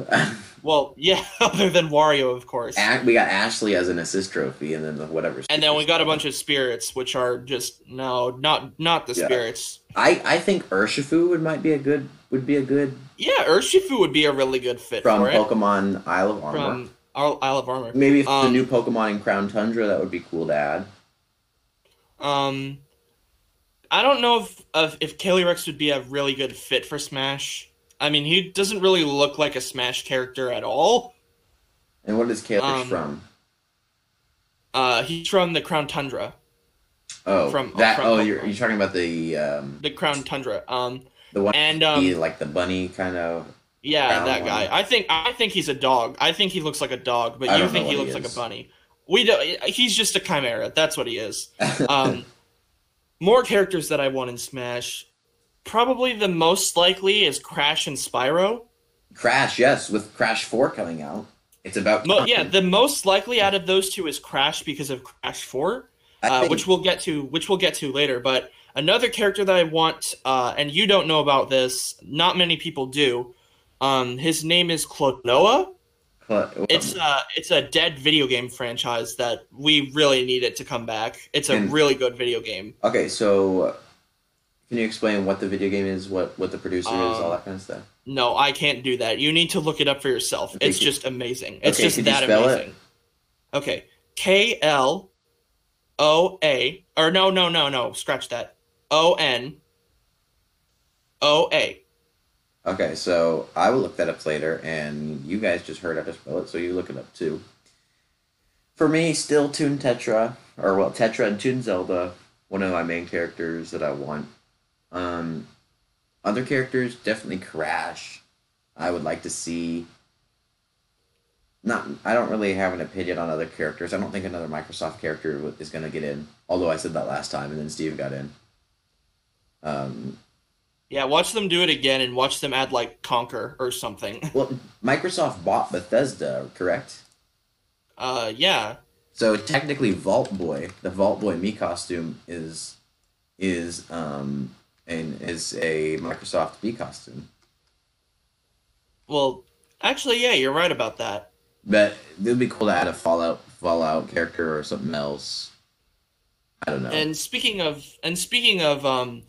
well, yeah, other than Wario, of course. We got Ashley as an assist trophy, and then the whatever. and then we got a bunch of spirits, which are just no, not not the Yeah. spirits. I I think Urshifu would might be a good would be a good Yeah, Urshifu would be a really good fit from for it. From Pokemon Isle of Armor. From Isle Isle of Armor. Maybe if the Um, new Pokemon in Crown Tundra, that would be cool to add. Um, I don't know if if, if Calyrex would be a really good fit for Smash. I mean, he doesn't really look like a Smash character at all. And what is Calyx um, from? Uh, he's from the Crown Tundra. Oh, from- that. from oh, Pokemon. you're you're talking about the um The Crown Tundra. Um, the one and um, the, like the bunny kind of. Yeah, that guy. I think I think he's a dog. I think he looks like a dog, but I you think he what he looks like a bunny. We don't. He's just a chimera. That's what he is. Um, more characters that I want in Smash. Probably the most likely is Crash and Spyro. Crash, yes, with Crash Four coming out, it's about. Mo- yeah, the most likely out of those two is Crash because of Crash Four, uh, think- which we'll get to, which we'll get to later. But another character that I want, uh, and you don't know about this, not many people do. Um, his name is Klonoa. Cl- It's a it's a dead video game franchise that we really need it to come back. It's a And- really good video game. okay. So, can you explain what the video game is, what what the producer is, all Um, that kind of stuff? No, I can't do that. You need to look it up for yourself. Okay, It's could- just amazing. It's Okay, just that spell it? amazing. Okay. K L O A or no no no no scratch that. O N O A. Okay, so I will look that up later, and you guys just heard how to spell it, so you look it up too. For me, still Toon Tetra, or well, Tetra and Toon Zelda, one of my main characters that I want. Um, other characters, definitely Crash. I would like to see. Not, I don't really have an opinion on other characters. I don't think another Microsoft character is going to get in. Although I said that last time, and then Steve got in. Um, Yeah, watch them do it again and watch them add like Conker or something. Well, Microsoft bought Bethesda, correct? Uh yeah. So technically, Vault Boy, the Vault Boy me costume is is um and is a Microsoft me costume. Well, actually yeah, you're right about that. But it would be cool to add a Fallout Fallout character or something else. I don't know. And speaking of and speaking of um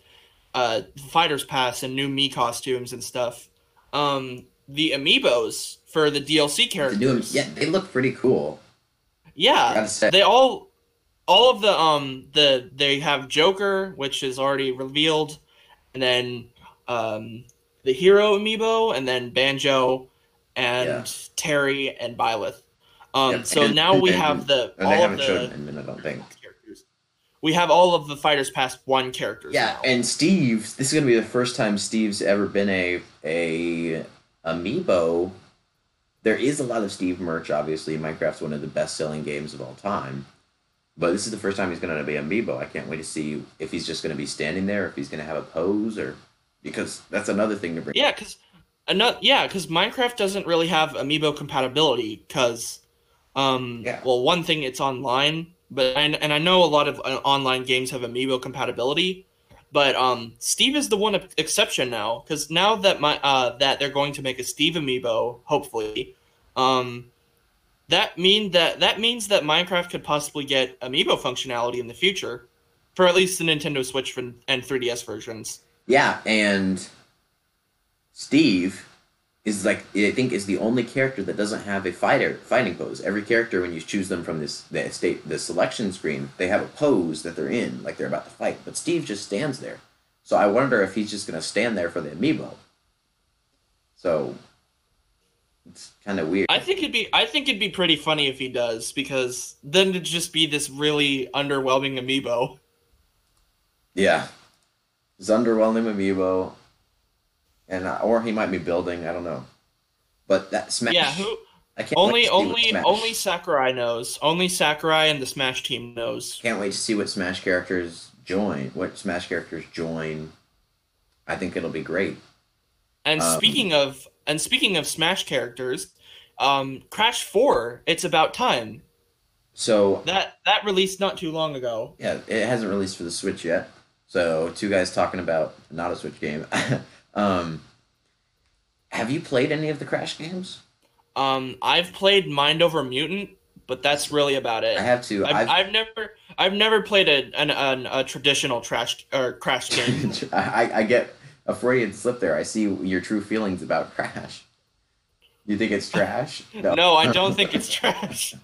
uh fighters pass and new me costumes and stuff, um the amiibos for the DLC The characters. new- yeah, they look pretty cool. Yeah, they all all of the um the they have Joker, which is already revealed, and then um the hero amiibo, and then Banjo, and Yeah. Terry and Byleth. Um, Yeah, so and- now we have the all they of the shown Inman, I don't think. We have all of the fighters past one characters. Yeah, now. and Steve, this is gonna be the first time Steve's ever been a a amiibo. There is a lot of Steve merch, obviously. Minecraft's one of the best selling games of all time. But this is the first time he's gonna be an amiibo. I can't wait to see if he's just gonna be standing there, if he's gonna have a pose, or because that's another thing to bring. Yeah, because another yeah, because Minecraft doesn't really have amiibo compatibility. Because, um, Yeah. well, one thing it's online, but and, and I know a lot of uh, online games have amiibo compatibility, but um, Steve is the one exception now. Because now that my uh that they're going to make a Steve amiibo, hopefully, um, that mean that that means that Minecraft could possibly get amiibo functionality in the future, for at least the Nintendo Switch and and 3DS versions. Yeah, and Steve is like I think is the only character that doesn't have a fighter fighting pose. Every character when you choose them from this the state the selection screen, they have a pose that they're in, like they're about to fight. But Steve just stands there. So I wonder if he's just gonna stand there for the amiibo. So it's kind of weird. I think it'd be I think it'd be pretty funny if he does because then it'd just be this really underwhelming amiibo. yeah, it's underwhelming amiibo, and uh, or he might be building. I don't know. But that Smash. Yeah, who I can't only to see what only only Sakurai knows. Only Sakurai and the Smash team knows. Can't wait to see what Smash characters join. What Smash characters join. I think it'll be great. And Um, speaking of and speaking of Smash characters, um Crash 4, it's about time. So That that released not too long ago. yeah, it hasn't released for the Switch yet. So two guys talking about not a Switch game. um, have you played any of the Crash games? Um I've played Mind Over Mutant, but that's really about it. I have to. I've, I've, I've never I've never played a an, an a traditional trash or crash game. I, I get a Freudian slip there. I see your true feelings about Crash. You think it's trash? No, no I don't think it's trash.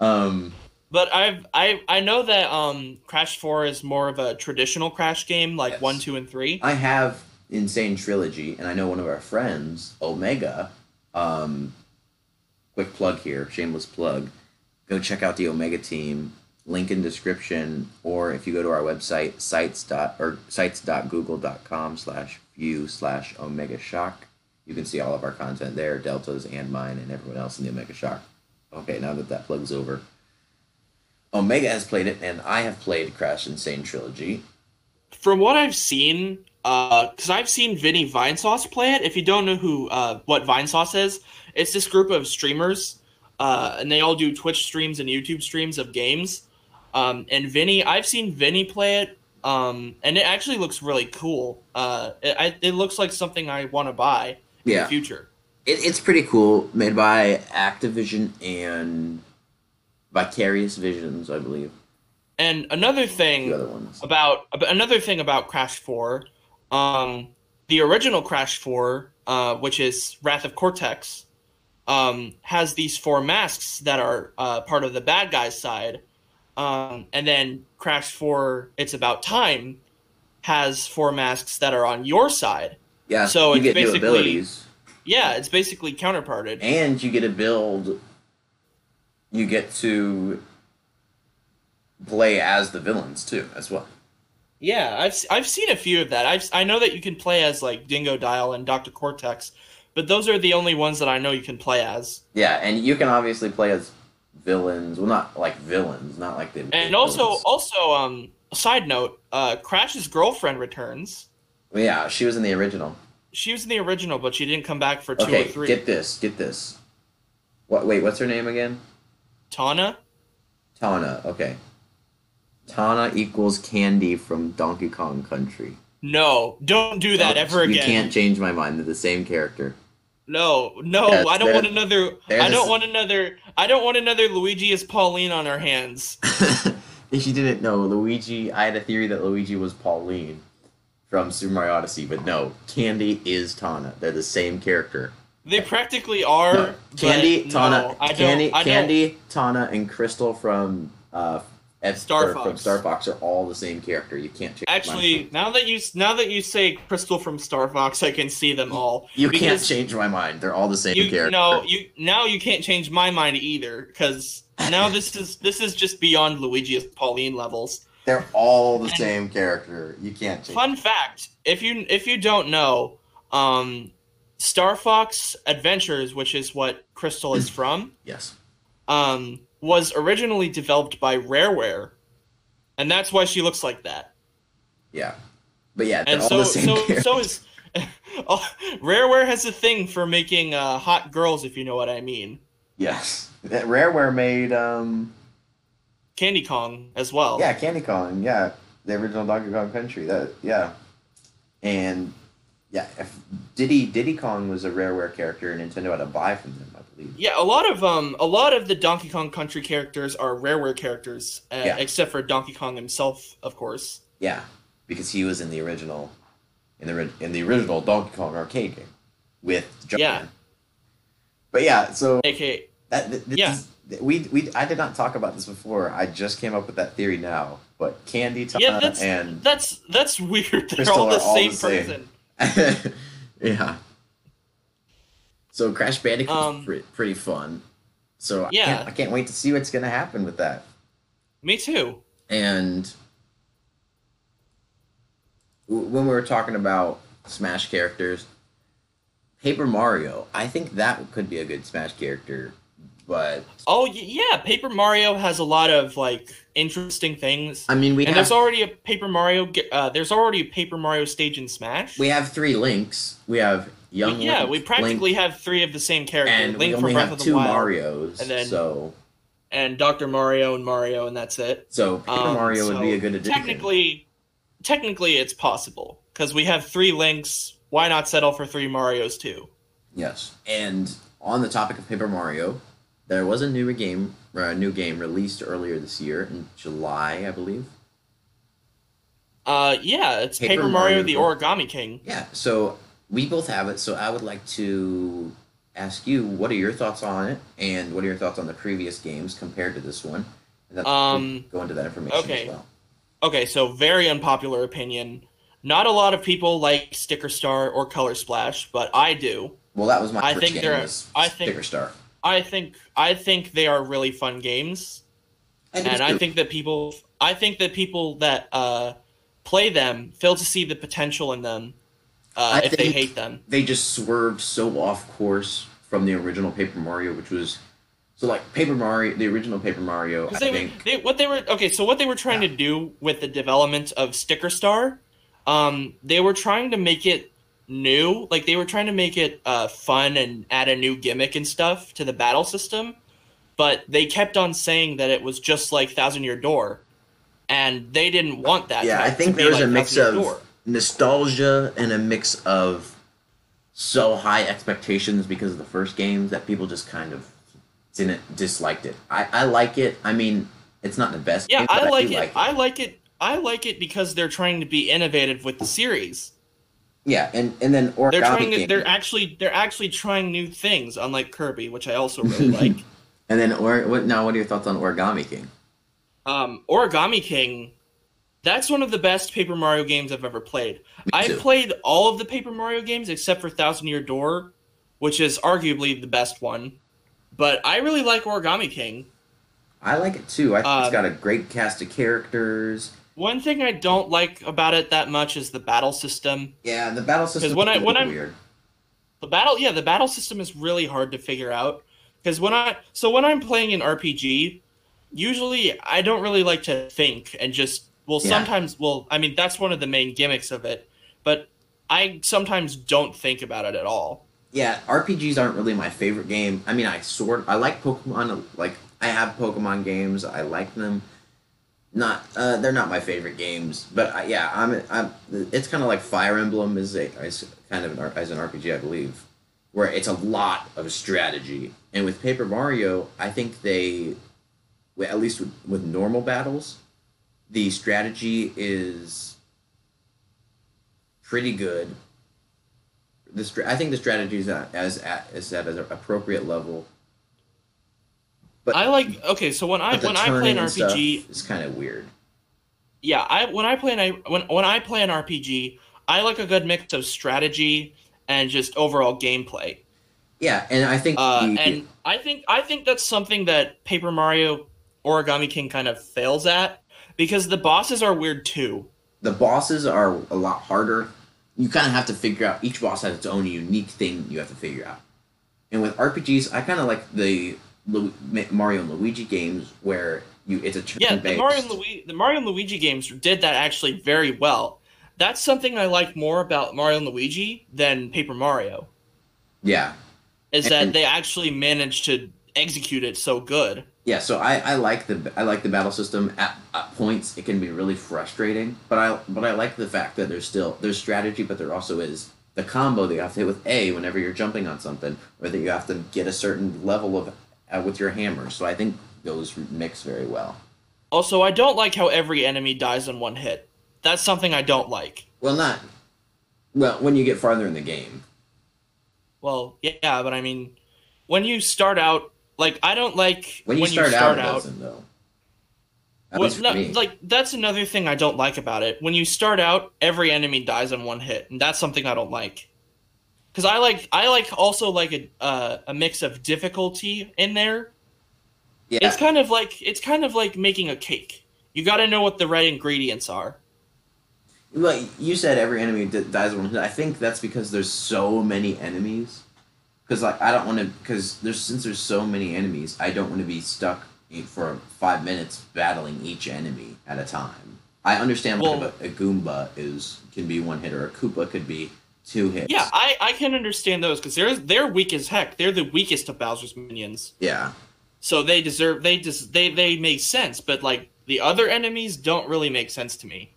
Um, But I've I I know that um Crash Four is more of a traditional Crash game, like Yes. one, two, and three. I have N. Sane Trilogy, and I know one of our friends, Omega. Um, quick plug here, shameless plug. Go check out the Omega team. Link in description, or if you go to our website, sites dot or sites.google.com slash view slash Omega Shock, you can see all of our content there, Delta's and mine, and everyone else in the Omega Shock. Okay, now that that plug's over. Omega has played it, and I have played Crash N. Sane Trilogy. From what I've seen, because I've seen Vinny Vinesauce play it. If you don't know who uh, what Vinesauce is, it's this group of streamers, uh, and they all do Twitch streams and YouTube streams of games. Um, and Vinny, I've seen Vinny play it, um, and it actually looks really cool. Uh, it, I, it looks like something I want to buy in Yeah. the future. It, it's pretty cool, made by Activision and Vicarious Visions, I believe. And another The thing about another thing about Crash Four, um, the original Crash Four, uh, which is Wrath of Cortex, um, has these four masks that are uh, part of the bad guy's side, um, and then Crash Four, It's About Time, has four masks that are on your side. Yeah, so you it's get new basically- abilities, Yeah, it's basically counterparted. and you get to build. You get to play as the villains too, as well. Yeah, I've I've seen a few of that. I've I know that you can play as like Dingodile and Doctor Cortex, but those are the only ones that I know you can play as. Yeah, and you can obviously play as villains. Well, not like villains, not like the. And also, also, um, side note, uh, Crash's girlfriend returns. yeah, she was in the original. She was in the original, but she didn't come back for two Okay, or three. get this, get this. What? Wait, what's her name again? Tawna? Tawna. Okay. Tawna equals Candy from Donkey Kong Country. No, don't do that Oh, ever again. you can't change my mind. They're the same character. No, no, I don't want another. I don't want another. I don't want another Luigi as Pauline on our hands. if you didn't know, Luigi, I had a theory that Luigi was Pauline from Super Mario Odyssey, but no, Candy is Tawna. They're the same character. They practically are. No, Candy, Tawna, no, Candy, Candy, Tawna, and Crystal from uh, F- Star or from Star Fox are all the same character. You can't change. my Actually, mind. now that you now that you say Crystal from Star Fox, I can see them all. you can't change my mind. They're all the same You character. no, you now you can't change my mind either because now this is this is just beyond Luigi's Pauline levels. They're all the And- same character. You can't change. Fun fact: if you if you don't know, um, Star Fox Adventures, which is what Crystal is from, Yes. um, was originally developed by Rareware, and that's why she looks like that. Yeah. But yeah, they're and all so the same so character. so is oh, Rareware has a thing for making uh, hot girls, if you know what I mean. Yes. That Rareware made um Candy Kong as well. yeah, Candy Kong, yeah. The original Donkey Kong Country. That yeah. And yeah, if Diddy Diddy Kong was a Rareware character and Nintendo had to buy from them. Yeah, a lot of um, a lot of the Donkey Kong Country characters are Rareware characters, uh, Yeah. except for Donkey Kong himself, of course. Yeah. Because he was in the original in the in the original Donkey Kong arcade game with Jumpman. Yeah. But yeah, so AKA, That th- Yeah. is- we we I did not talk about this before. I just came up with that theory now. But Candy, Tawna, yeah, that's and that's that's weird. They're all the all same the same. person. yeah. So Crash Bandicoot Um, is pretty, fun. So I Yeah. can't, I can't wait to see what's gonna happen with that. Me too. And when we were talking about Smash characters, Paper Mario, I think that could be a good Smash character. But Oh yeah, Paper Mario has a lot of like interesting things. I mean, we and have there's already a Paper Mario. Uh, there's already a Paper Mario stage in Smash. we have three links. We have young. We- yeah, Link, we practically Link, have three of the same character: and Link we only have of the two Wild, Mario's. and then- so and Doctor Mario and Mario, and that's it. so Paper Um, Mario would be a good addition. Technically, technically, it's possible because we have three links. Why not settle for three Mario's too? Yes. And on the topic of Paper Mario, there was a new game, uh, new game released earlier this year in July, I believe. Uh, yeah, it's Paper, Paper Mario, Mario the Origami King. Yeah, so we both have it. So I would like to ask you, what are your thoughts on it, and what are your thoughts on the previous games compared to this one? And then Um, go into that information okay. as well. Okay, so very unpopular opinion. Not a lot of people like Sticker Star or Color Splash, but I do. Well, that was my I first think Was I think- Sticker Star. I think I think they are really fun games, do and I think that people I think that people that uh, play them fail to see the potential in them uh, if they hate them. they just swerved so off course from the original Paper Mario, which was so like Paper Mario, the original Paper Mario. I They, think they, what they were okay, so what they were trying to do with the development of Sticker Star, um, they were trying to make it new. Like they were trying to make it uh, fun and add a new gimmick and stuff to the battle system, but they kept on saying that it was just like Thousand Year Door, and they didn't want that. yeah, I think there was like a mix of Door. nostalgia and a mix of so high expectations because of the first games that people just kind of didn't disliked it. I, I like it. I mean, it's not the best. Yeah, game, I like do it. like I like it. I like it because they're trying to be innovative with the series. Yeah, and and then origami They're trying. King, They're actually. They're actually trying new things, unlike Kirby, which I also really like. and then or what? Now, what are your thoughts on Origami King? Um, Origami King. That's one of the best Paper Mario games I've ever played. I've played all of the Paper Mario games except for Thousand Year Door, which is arguably the best one. But I really like Origami King. I like it too. I think it's Um, got a great cast of characters. One thing I don't like about it that much is the battle system. Yeah, the battle system when is I- when I'm- weird. The battle, yeah, the battle system is really hard to figure out because when I so when I'm playing an RPG, usually I don't really like to think and just well Yeah. sometimes well I mean that's one of the main gimmicks of it, but I sometimes don't think about it at all. Yeah, RPGs aren't really my favorite game. I mean, I sort I like Pokemon. Like I have Pokemon games. I like them. Not uh, they're not my favorite games, but I, yeah, I'm. I'm. It's kind of like Fire Emblem is a is kind of an, as an RPG, I believe, where it's a lot of strategy. And with Paper Mario, I think they, at least with, with normal battles, the strategy is pretty good the I think the strategy is as at is at an appropriate level. But I like okay, so when I when I play an turning and stuff RPG, it's kind of weird. yeah, I when I play an I when when I play an RPG, I like a good mix of strategy and just overall gameplay. Yeah, and I think Uh, and I think I think that's something that Paper Mario Origami King kind of fails at because the bosses are weird too. the bosses are a lot harder. You kind of have to figure out each boss has its own unique thing you have to figure out. And with RPGs, I kind of like the Lu- Mario and Luigi games where you it's a turn Yeah, the Mario and Luigi the Mario and Luigi games did that actually very well. That's something I like more about Mario and Luigi than Paper Mario. Yeah, Is And- that they actually managed to execute it so good. Yeah, so I, I like the I like the battle system. At, at points, it can be really frustrating, but I but I like the fact that there's still there's strategy, but there also is the combo that you have to hit with A whenever you're jumping on something, or that you have to get a certain level of uh, with your hammer. So I think those mix very well. Also, I don't like how every enemy dies in one hit. That's something I don't like. Well, not well when you get farther in the game. Well, yeah, but I mean, when you start out, like I don't like When you start, out, it out. doesn't though. At Well, no, like that's another thing I don't like about it. When you start out, every enemy dies in one hit, and that's something I don't like. Because I like I like also like a uh, a mix of difficulty in there. yeah, It's kind of like it's kind of like making a cake. You got to know what the right ingredients are. Well, you said every enemy d- dies one hit. I think that's because there's so many enemies. Because like I don't want to. Because there's since there's so many enemies, I don't want to be stuck for five minutes battling each enemy at a time. I understand like Well- a, a Goomba is can be one hit or a Koopa could be two hits. Yeah, I, I can understand those because they're they're weak as heck. They're the weakest of Bowser's minions, yeah. so they deserve they just they they make sense. But like the other enemies don't really make sense to me.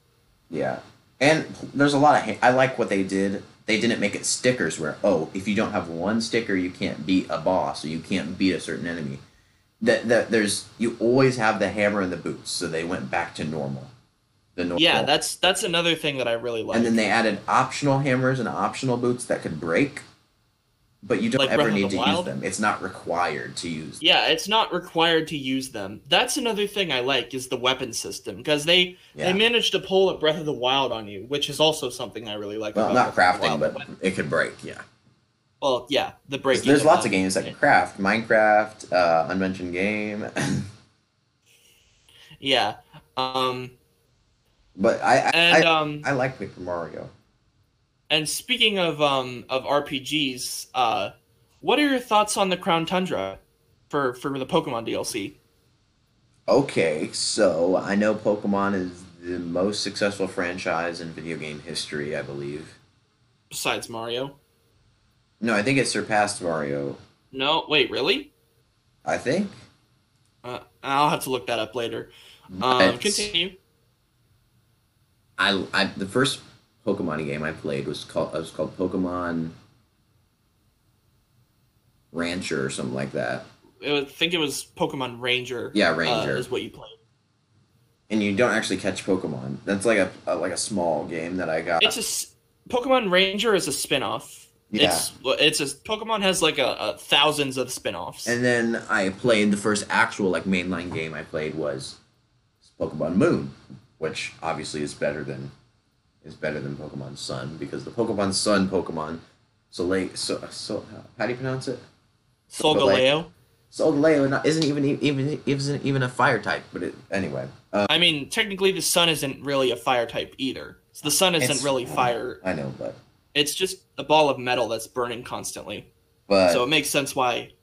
Yeah, and there's a lot of. Ha- I like what they did. They didn't make it stickers where oh, if you don't have one sticker, you can't beat a boss or you can't beat a certain enemy. That that there's you always have the hammer and the boots, so they went back to normal. The normal. Yeah, that's that's another thing that I really like. and then they added optional hammers and optional boots that could break, but you don't Like ever need to Wild? use them. It's not required to use. Them. yeah, it's not required to use them. That's another thing I like is the weapon system because they Yeah. they managed to pull a Breath of the Wild on you, which is also something I really like. well, about not Breath crafting, but it could break. Yeah. well, yeah, the break. There's lots of games that can craft. Minecraft, uh, Unmentioned Game. Yeah, um, but I I, and I, um, I like Paper Mario. and speaking of um of RPGs, uh, what are your thoughts on the Crown Tundra for for the Pokemon DLC? Okay, so I know Pokemon is the most successful franchise in video game history, I believe. Besides Mario, No, I think it surpassed Mario. no, wait, really? I think. Uh, I'll have to look that up later. Um, continue. I, I the first Pokemon game I played was called was called Pokemon Rancher or something like that. I think it was Pokemon Ranger. Yeah, uh, Ranger. is what you played. And you don't actually catch Pokemon. That's like a, a like a small game that I got. It's a Pokemon Ranger is a spin-off. Yeah. It's it's a Pokemon has like a, a thousands of spin-offs. And then I played the first actual like mainline game I played was Pokemon Moon, which obviously is better than is better than Pokemon Sun because the Pokemon Sun Pokemon Soleil so so how do you pronounce it? Solgaleo. Solgaleo isn't even even isn't even a fire type, but it anyway. Uh, I mean, technically, the sun isn't really a fire type either. So the sun isn't really fire. I know, but It's just a ball of metal that's burning constantly. but so it makes sense why.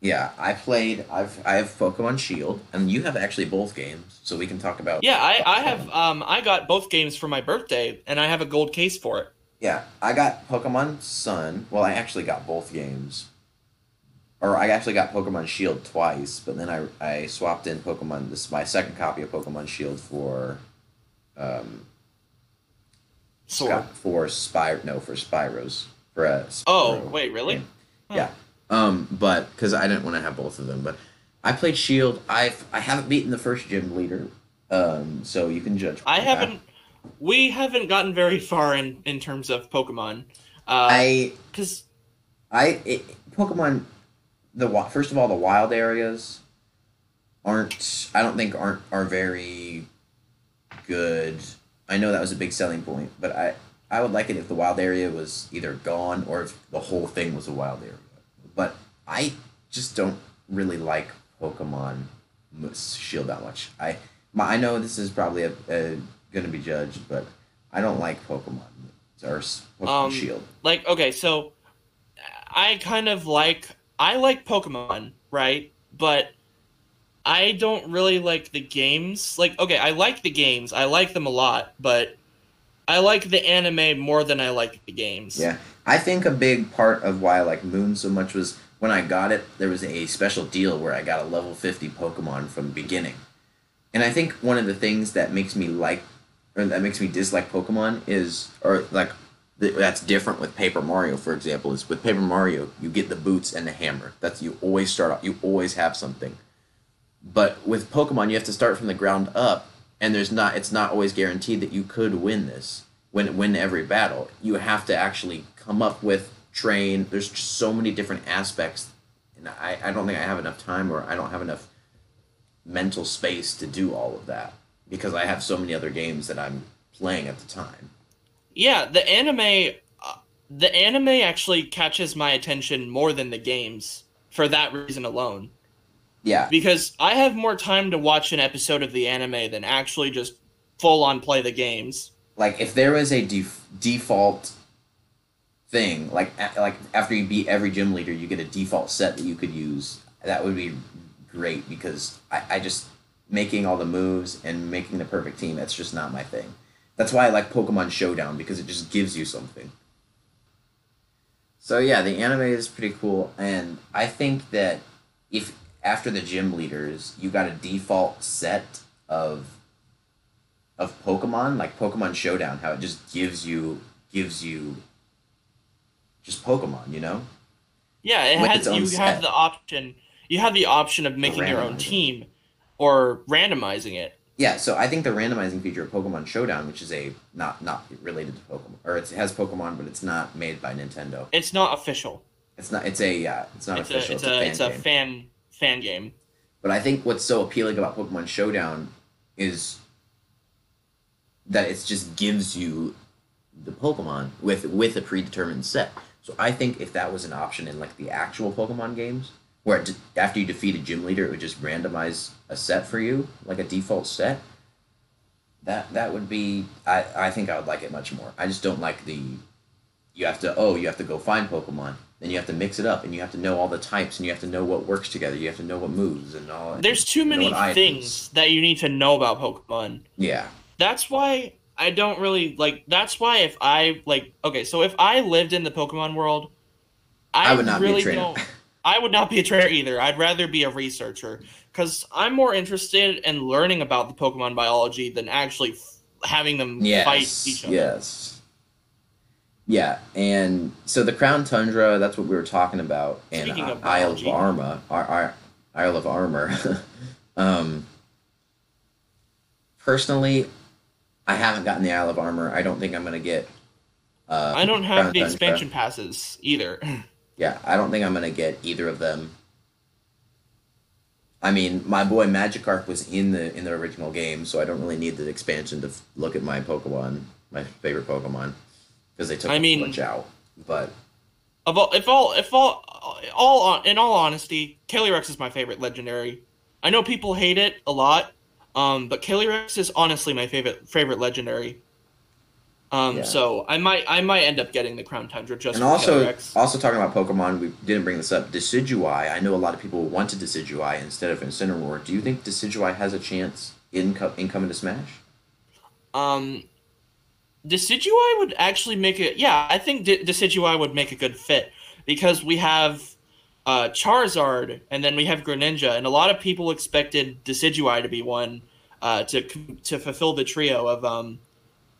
Yeah, I played. I've I have Pokemon Shield, and you have actually both games, so we can talk about. Yeah, I, I have um I got both games for my birthday, and I have a gold case for it. Yeah, I got Pokemon Sun. Well, I actually got both games. Or I actually got Pokemon Shield twice, but then I, I swapped in Pokemon this is my second copy of Pokemon Shield for um Sword. For Spyro no for Spyros for a Oh wait, really? game. Yeah. Um but cuz I didn't want to have both of them, but I played Shield. I've I haven't beaten the first gym leader. Um so you can judge I haven't. We haven't gotten very far in in terms of Pokemon. Uh, I because I it, Pokemon the first of all the wild areas aren't I don't think aren't are very good. I know that was a big selling point, but I I would like it if the wild area was either gone or if the whole thing was a wild area. But I just don't really like Pokemon Shield that much. I my, I know this is probably a, a going to be judged, but I don't like Pokemon or Pokemon Um, Shield. like okay, so I kind of like I like Pokemon, right? But I don't really like the games. Like okay, I like the games. I like them a lot, but I like the anime more than I like the games. Yeah, I think a big part of why I like Moon so much was when I got it, there was a special deal where I got a level 50 Pokemon from the beginning. And I think one of the things that makes me like, or that makes me dislike Pokemon is, or like, that's different with Paper Mario, for example, is with Paper Mario, you get the boots and the hammer. That's, you always start off, you always have something. But with Pokemon, you have to start from the ground up, and there's not, it's not always guaranteed that you could win this win win every battle. You have to actually come up with train. There's just so many different aspects, and I, I don't think I have enough time or I don't have enough mental space to do all of that because I have so many other games that I'm playing at the time. Yeah, the anime uh, the anime actually catches my attention more than the games for that reason alone. Yeah, Because I have more time to watch an episode of the anime than actually just full on play the games. Like if there was a def- default thing, like a- like after you beat every gym leader, you get a default set that you could use. That would be great because I, I just making all the moves and making the perfect team. That's just not my thing. That's why I like Pokemon Showdown because it just gives you something. So yeah, the anime is pretty cool, and I think that if after the gym leaders you got a default set of of Pokemon, like Pokemon Showdown, how it just gives you gives you just Pokemon, you know? Yeah, it With has you set. have the option you have the option of making your own team or randomizing it. yeah, so I think the randomizing feature of Pokemon Showdown, which is a not not related to Pokemon, or it's, it has Pokemon, but it's not made by Nintendo. It's not official. It's not. It's a yeah. It's not It's official. a it's a it's a game. fan fan game. But I think what's so appealing about Pokemon Showdown is that it just gives you the Pokemon with with a predetermined set. So I think if that was an option in like the actual Pokemon games, where after you defeat a gym leader, it would just randomize a set for you, like a default set. That that would be. I I think I would like it much more. I just don't like the. You have to oh you have to go find Pokemon. Then you have to mix it up, and you have to know all the types, and you have to know what works together. You have to know what moves and all. There's too many things that you need to know about Pokemon. Yeah, That's why I don't really like. That's why if I like, okay, so if I lived in the Pokemon world, I, I would not be a trainer. don't. I would not be a trainer either. I'd rather be a researcher because I'm more interested in learning about the Pokemon biology than actually f- having them yes, fight each other. yes. Yeah, and so the Crown Tundra, that's what we were talking about, and Speaking uh, of Isle of. Armor, Isle of Armor. um, personally, I haven't gotten the Isle of Armor. I don't think I'm gonna get. Uh, I don't Crown have the Tundra. expansion passes either. Yeah, I don't think I'm gonna get either of them. I mean, my boy Magikarp was in the in the original game, so I don't really need the expansion to f- look at my Pokemon, my favorite Pokemon, because they took I a mean- bunch out. But Of all, if all, if all, all, in all honesty, Calyrex is my favorite legendary. I know people hate it a lot, um, but Calyrex is honestly my favorite favorite legendary. Um, Yeah. so I might, I might end up getting the Crown Tundra just and also Calyrex. also talking about Pokemon, we didn't bring this up. Decidueye, I know a lot of people wanted Decidueye instead of Incineroar. Do you think Decidueye has a chance in co- in coming to Smash? Um, Decidueye would actually make it. Yeah, I think De- Decidueye would make a good fit because we have uh, Charizard and then we have Greninja, and a lot of people expected Decidueye to be one uh, to to fulfill the trio of um,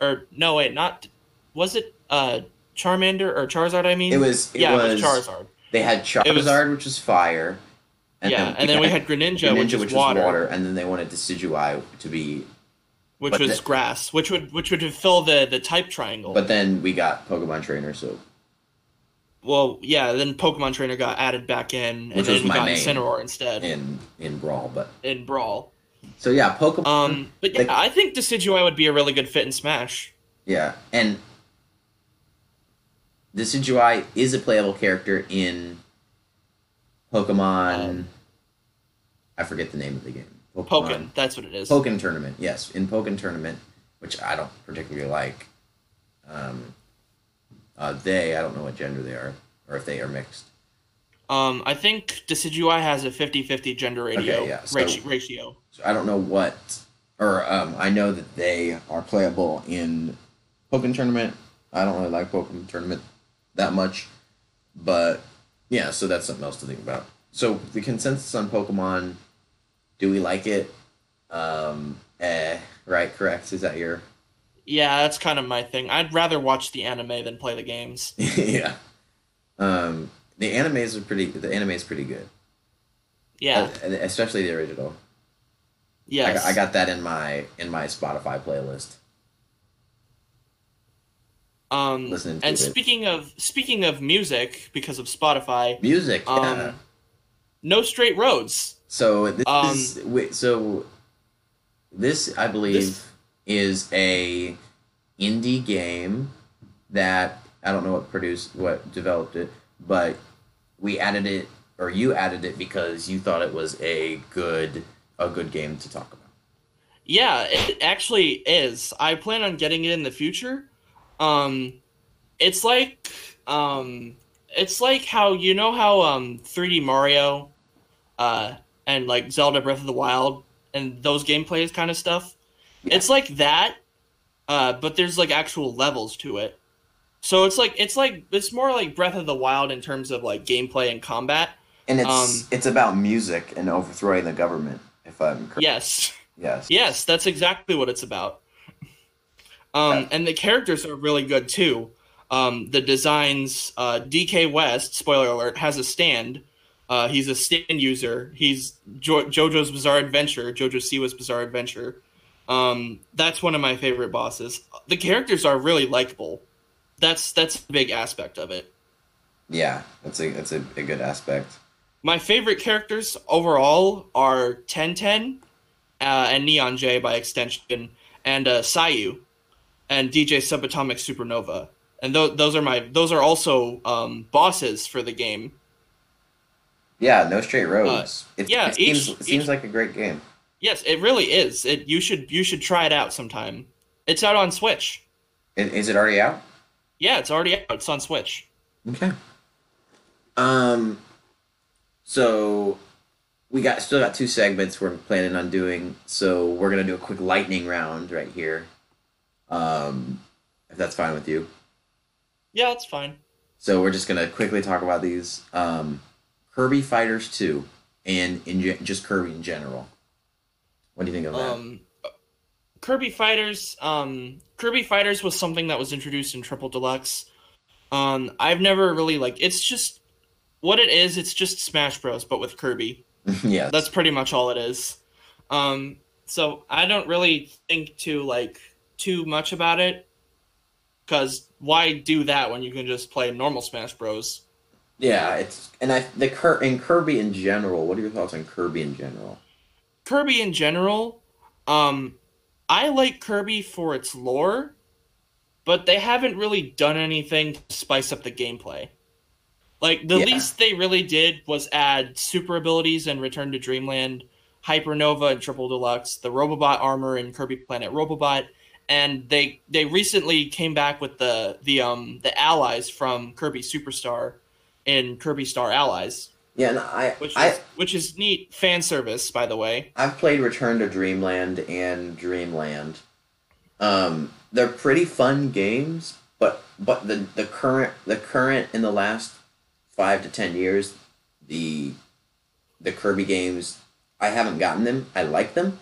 or no wait, not was it uh Charmander or Charizard? I mean, It was it yeah, was, it was Charizard. They had Charizard, was- which was fire. yeah, and then we had Greninja, Greninja, which is which water, water, and then they wanted Decidueye to be. which was the- grass, which would which would fill the the type triangle. But then we got Pokemon Trainer, so Well, yeah, then Pokemon Trainer got added back in, and Which then was we got. Incineroar instead in, in Brawl, but in Brawl. so yeah, Pokemon. Um, but yeah, I think Decidueye would be a really good fit in Smash. yeah, and Decidueye is a playable character in Pokemon. Um, I forget the name of the game. Pokken, that's what it is. Pokken Tournament, yes, in Pokken Tournament, which I don't particularly like. Um, uh, they, I don't know what gender they are, or if they are mixed. Um, I think Decidueye has a 50-50 gender radio Okay, yeah, so- rati- ratio. So I don't know what, or um, I know that they are playable in Pokken Tournament. I don't really like Pokken Tournament that much, but yeah, so that's something else to think about. So the consensus on Pokemon, do we like it? Um, eh, right, correct. Is that your? Yeah, that's kind of my thing. I'd rather watch the anime than play the games. yeah. Um, the animes are pretty. The anime is pretty good. Yeah, Uh, especially the original. I, yes. got, I got that in my in my Spotify playlist. um, listening and it. speaking of speaking of music, because of Spotify, Music, yeah. um, No Straight Roads. So this Um, is so this I believe This- is a indie game that I don't know what produced what developed it, but we added it or you added it because you thought it was a good a good game to talk about. Yeah, it actually is. I plan on getting it in the future. Um, it's like um, it's like how you know how um 3D Mario, uh, and like Zelda Breath of the Wild and those gameplays kind of stuff. Yeah. It's like that, uh, but there's like actual levels to it. So it's like it's like it's more like Breath of the Wild in terms of like gameplay and combat. And it's Um, it's about music and overthrowing the government. If I'm correct. Yes. Yes. Yes, that's exactly what it's about. Um, Yeah. and the characters are really good too. Um, the designs, uh, DK West, spoiler alert, has a stand. Uh, he's a stand user. He's jo- JoJo's Bizarre Adventure, JoJo Siwa's Bizarre Adventure. Um, that's one of my favorite bosses. The characters are really likable. That's that's a big aspect of it. Yeah, that's a that's a, a good aspect. My favorite characters overall are Ten Ten, uh, and Neon J by extension, and uh, Sayu, and DJ Subatomic Supernova, and th- those are my those are also um, bosses for the game. Yeah, no straight roads. Uh, it, yeah, it seems, each- it seems each- like a great game. Yes, it really is. It you should you should try it out sometime. It's out on Switch. I- Is it already out? Yeah, it's already out. It's on Switch. Okay. Um. So, we got still got two segments we're planning on doing. So we're gonna do a quick lightning round right here. Um, if that's fine with you. Yeah, it's fine. So we're just gonna quickly talk about these. Um, Kirby Fighters Two, and in just Kirby in general. What do you think of that? Um, Kirby Fighters. Um, Kirby Fighters was something that was introduced in Triple Deluxe. Um, I've never really like. It's just what it is. It's just Smash Bros, but with Kirby. yeah, That's pretty much all it is. Um, so I don't really think too like too much about it. Cause why do that when you can just play normal Smash Bros? yeah. It's and I the Kir- in Kirby in general. What are your thoughts on Kirby in general? Kirby in general, um, I like Kirby for its lore, but they haven't really done anything to spice up the gameplay. Like the Yeah. least they really did was add super abilities and Return to Dreamland, Hypernova and Triple Deluxe, the Robobot armor in Kirby Planet Robobot, and they they recently came back with the the um the allies from Kirby Superstar in Kirby Star Allies, Yeah, and I which is I which is neat fan service by the way. I've played Return to Dreamland and Dreamland. Um, they're pretty fun games, but but the the current the current in the last five to ten years, the the Kirby games, I haven't gotten them. I like them.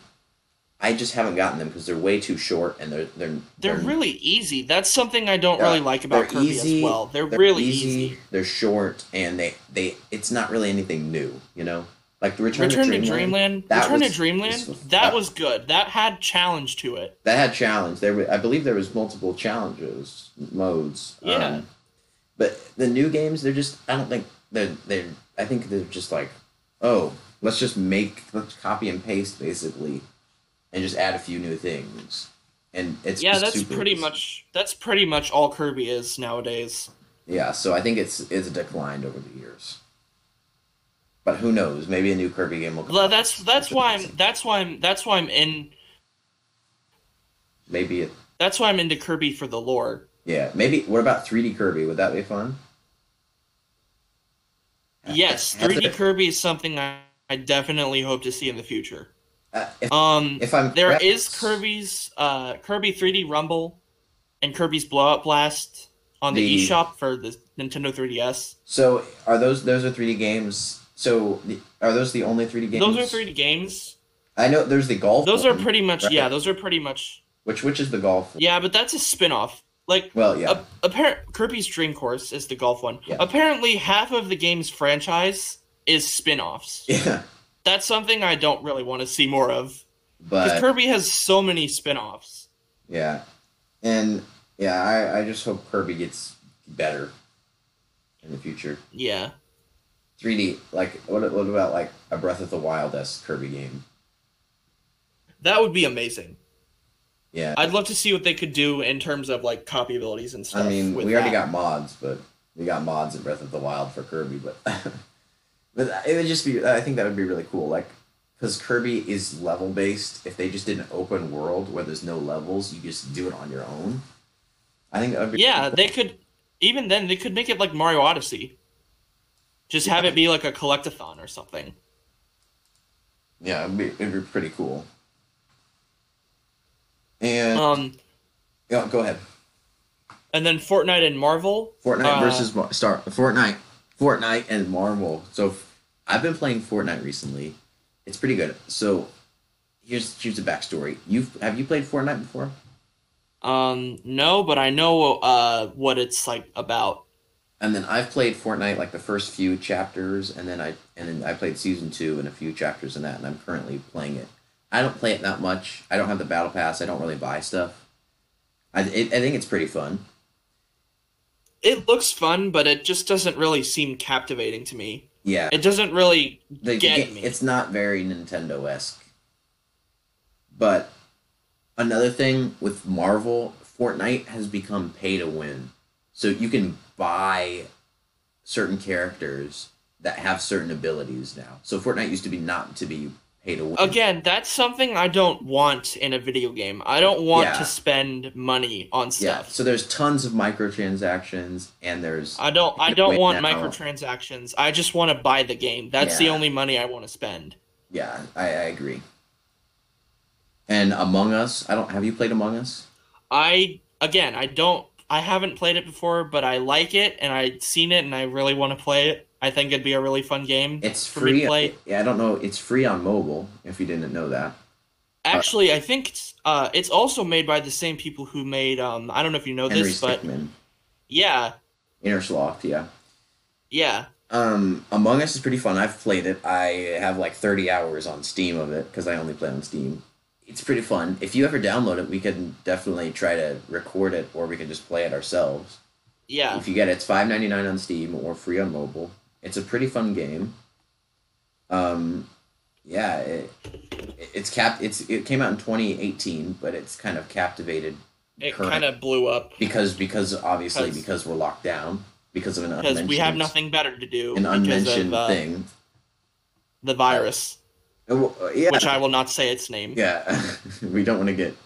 I just haven't gotten them because they're way too short and they're they're They're really easy. That's something I don't really like about Kirby easy, as well. They're, they're really easy. They're short and they they it's not really anything new. You know, like the Return, Return to to Dreamland. Dreamland. that Return was- to Dreamland. was- that that- was good. That had challenge to it. that had challenge. There, were, I believe there was multiple challenges modes. Yeah. Um, but the new games, they're just. I don't think they're. They're. I think they're just like, oh, let's just make let's copy and paste basically, and just add a few new things. And it's yeah, that's pretty easy. much that's pretty much all Kirby is nowadays. Yeah, so I think it's it's declined over the years. But who knows? Maybe a new Kirby game will. come Well, that's that's why I'm that's why I'm that's why I'm in Maybe it. that's why I'm into Kirby for the lore. Yeah, maybe. What about 3D Kirby? Would that be fun? Yes, 3D Kirby is something I, I definitely hope to see in the future. Uh, if, Um, if I'm There correct- is Kirby's uh, Kirby 3D Rumble and Kirby's Blowout Blast on the, The- eShop for the Nintendo 3DS. So are those those are 3D games? So the, are those the only 3D games? Those are 3D games. I know there's the golf. Those are pretty much right? yeah. Those are pretty much Which which is the golf? one? yeah. But that's a spin-off. Like Well, yeah. a, appar- Kirby's Dream Course is the golf one. Yeah. Apparently, half of the game's franchise is spin-offs. yeah, That's something I don't really want to see more of because but Kirby has so many spin-offs. yeah, and yeah, I I just hope Kirby gets better in the future. Yeah. 3D like what what about like a Breath of the Wild s Kirby game? That would be amazing. Yeah, I'd love to see what they could do in terms of like copy abilities and stuff. I mean, we already that. got mods, but we got mods in Breath of the Wild for Kirby, but but it would just be. I think that would be really cool, like because Kirby is level based. If they just did an open world where there's no levels, you just do it on your own. I think that would be. Yeah, they could. Even then, they could make it like Mario Odyssey. Just have it be like a collectathon or something. Yeah, it'd be, it'd be pretty cool. And Um, yeah, go ahead. and then Fortnite and Marvel. Fortnite Uh, versus Mar- Star Fortnite, Fortnite and Marvel. So I've been playing Fortnite recently. It's pretty good. So here's here's the backstory. You have you played Fortnite before? Um, no, but I know uh what it's like about. And then I've played Fortnite like the first few chapters, and then I and then I played season two and a few chapters in that, and I'm currently playing it. I don't play it that much. I don't have the battle pass. I don't really buy stuff. I it, I think it's pretty fun. It looks fun, but it just doesn't really seem captivating to me. Yeah, It doesn't really the, get ga- me. it's not very Nintendo esque. But another thing with Marvel, Fortnite has become pay to win. So you can buy certain characters that have certain abilities now. So Fortnite used to be not to be pay to win. Again, that's something I don't want in a video game. I don't want Yeah. to spend money on stuff. Yeah. So there's tons of microtransactions and there's I don't I don't want now. microtransactions. I just want to buy the game. That's the only money I want to spend. yeah, I, I agree. And Among Us, I don't have you played Among Us? I again, I don't I haven't played it before, but I like it and I've seen it and I really want to play it. I think it'd be a really fun game. It's for me to free. play. Yeah, I don't know. It's free on mobile. If you didn't know that. Actually, I think it's uh it's also made by the same people who made um I don't know if you know Henry this, but yeah, Innersloth. Yeah. yeah. Um, Among Us is pretty fun. I've played it. I have like thirty hours on Steam of it because I only play on Steam. It's pretty fun. If you ever download it, we can definitely try to record it, or we can just play it ourselves. Yeah. If you get it, it's five ninety nine on Steam or free on mobile. It's a pretty fun game. Um, yeah, it, it- it's cap. It's it came out in twenty eighteen, but it's kind of captivated It kind of blew up because because obviously Because- because we're locked down because of an because we have nothing better to do an unmentioned of uh, thing. the virus, Uh, uh, yeah, which I will not say its name. yeah, we don't want to get.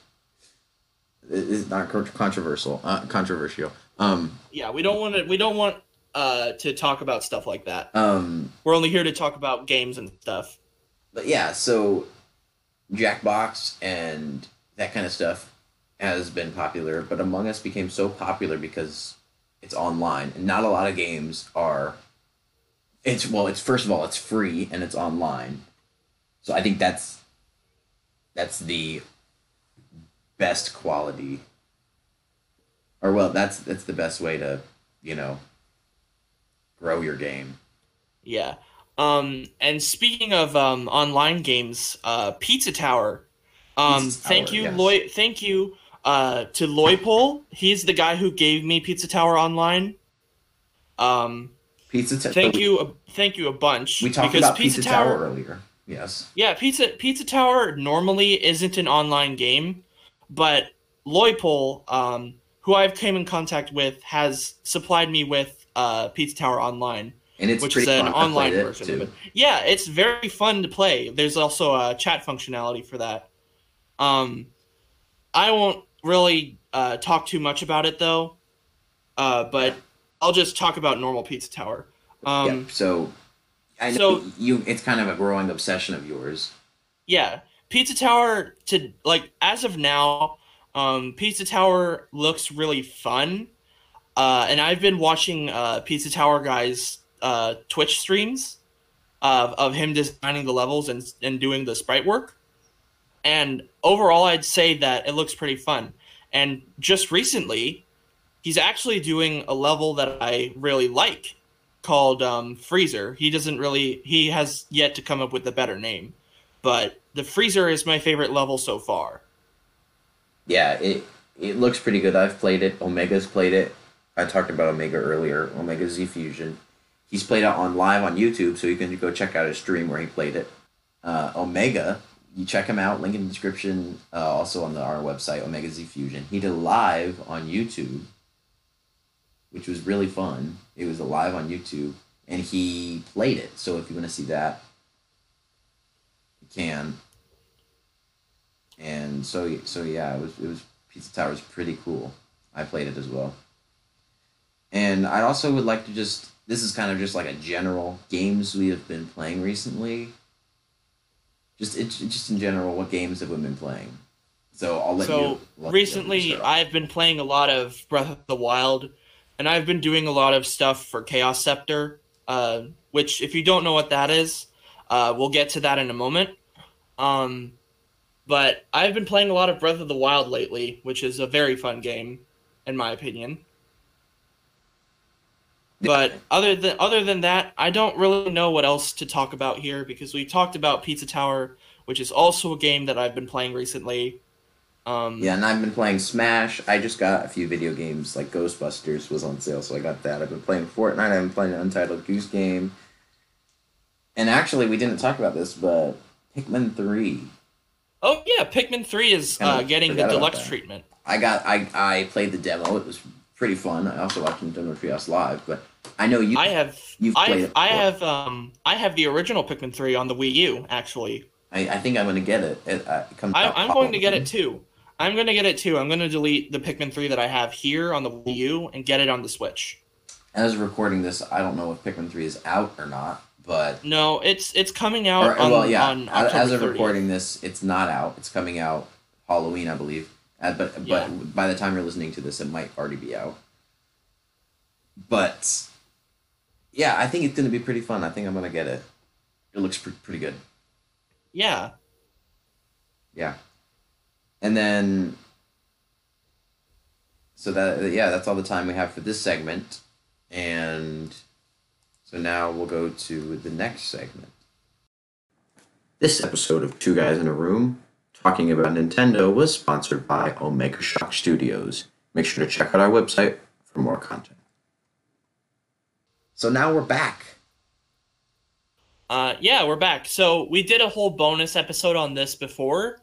It's not controversial. Uh, controversial. Um, Yeah, we don't want to. We don't want uh to talk about stuff like that. um, We're only here to talk about games and stuff. but yeah, so Jackbox and that kind of stuff has been popular, but Among Us became so popular because it's online, and not a lot of games are. It's well, it's first of all, it's free and it's online, so I think that's that's the best quality, or well, that's that's the best way to you know grow your game. Yeah. Um, and speaking of um, online games, uh, Pizza Tower. Um, Pizza thank Tower, you, yes. Loy. Thank you uh, to Loypol. He's the guy who gave me Pizza Tower online. Um, Pizza. T- thank you, uh, thank you a bunch. We talked because about Pizza, Tower earlier. Yes. Yeah, Pizza Pizza Tower normally isn't an online game, but Loypol, um, who I've came in contact with, has supplied me with uh, Pizza Tower online. And it's which is an fun. I played online version too. of it. Yeah, it's very fun to play. There's also a chat functionality for that. Um, I won't really uh, talk too much about it though, uh, but I'll just talk about normal Pizza Tower. Um, yeah. So I know so- you. It's kind of a growing obsession of yours. yeah, Pizza Tower to like as of now, um, Pizza Tower looks really fun. Uh, and I've been watching uh, Pizza Tower guys uh, Twitch streams of, of him designing the levels and and doing the sprite work. And overall, I'd say that it looks pretty fun. And just recently, he's actually doing a level that I really like called um, Freezer. He doesn't really he has yet to come up with a better name, but the Freezer is my favorite level so far. Yeah. It it looks pretty good. I've played it. Omega's played it. I talked about Omega earlier. Omega Z Fusion. He's played it on live on YouTube, so you can go check out his stream where he played it. Uh, Omega, you check him out. Link in the description. Uh, also on the our website, Omega Z Fusion. He did live on YouTube, which was really fun. It was live on YouTube, and he played it. So if you want to see that, you can. And so so yeah, it was it was Pizza Tower was pretty cool. I played it as well. And I also would like to just this is kind of just like a general games we have been playing recently. Just it, just in general, what games have we been playing? So I'll let you. so recently, you start off. I've been playing a lot of Breath of the Wild, and I've been doing a lot of stuff for Chaos Scepter. Uh, which, if you don't know what that is, uh, we'll get to that in a moment. Um, but I've been playing a lot of Breath of the Wild lately, which is a very fun game, in my opinion. But other than other than that, I don't really know what else to talk about here because we talked about Pizza Tower, which is also a game that I've been playing recently. Um, Yeah, and I've been playing Smash. I just got a few video games like Ghostbusters was on sale, so I got that. I've been playing Fortnite. I've been playing an Untitled Goose Game. And actually, we didn't talk about this, but Pikmin Three. Oh yeah, Pikmin Three is uh, getting the deluxe treatment. I got I I played the demo. It was pretty fun. I also watched Nintendo Treehouse live, but I know you. I have you've I played it I have um I have the original Pikmin Three on the Wii U actually. I, I think I'm gonna get it. It, uh, it comes. I, I'm going to get it too. I'm going to get it too. I'm going to delete the Pikmin 3 that I have here on the Wii U and get it on the Switch. As of recording this, I don't know if Pikmin Three is out or not, but No, it's it's coming out or, on, well, yeah. on as, October as of 30th. recording this, it's not out. It's coming out Halloween, I believe. Uh, but Yeah. but by the time you're listening to this, it might already be out. But yeah, I think it's gonna be pretty fun. I think I'm gonna get it. It looks pre- pretty good. Yeah. Yeah. And then so that yeah, that's all the time we have for this segment. And so now we'll go to the next segment. This episode of Two Guys in a Room talking about Nintendo was sponsored by Omega Shock Studios. Make sure to check out our website for more content. So now we're back. Uh, yeah, we're back. So we did a whole bonus episode on this before.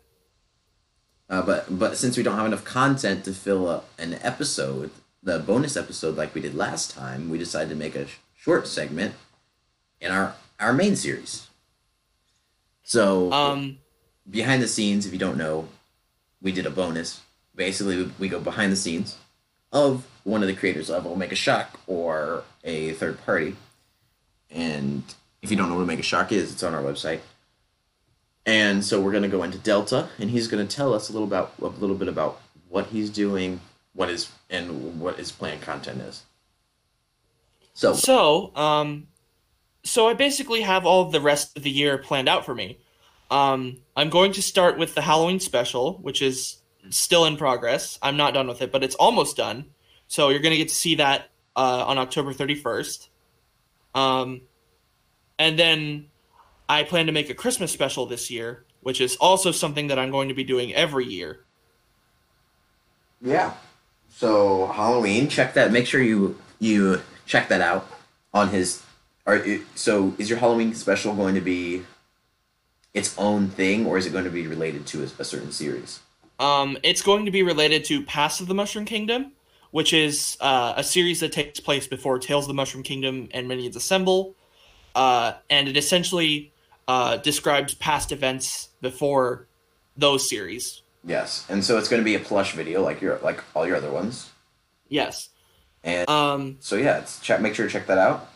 Uh, but but since we don't have enough content to fill up an episode, the bonus episode like we did last time, we decided to make a sh- short segment in our our main series. So Um, behind the scenes, if you don't know, we did a bonus. Basically, we- we go behind the scenes of one of the creators of Omega Shock or a third party. And if you don't know what Omega Shock is, it's on our website. And so we're going to go into Delta, and he's going to tell us a little about a little bit about what he's doing, what is and what his planned content is. So so, um, so I basically have all the rest of the year planned out for me. Um, I'm going to start with the Halloween special, which is still in progress. I'm not done with it, but it's almost done. So you're going to get to see that uh, on October 31st. Um, and then I plan to make a Christmas special this year, which is also something that I'm going to be doing every year. Yeah. So Halloween, check that. Make sure you you check that out on his. Are so is your Halloween special going to be its own thing, or is it going to be related to a, a certain series? Um, it's going to be related to Pass of the Mushroom Kingdom, which is uh, a series that takes place before Tales of the Mushroom Kingdom and Minions Assemble, uh, and it essentially uh, describes past events before those series. Yes, and so it's going to be a plush video like your like all your other ones, Yes. and Um, so yeah, it's check. Make sure to check that out.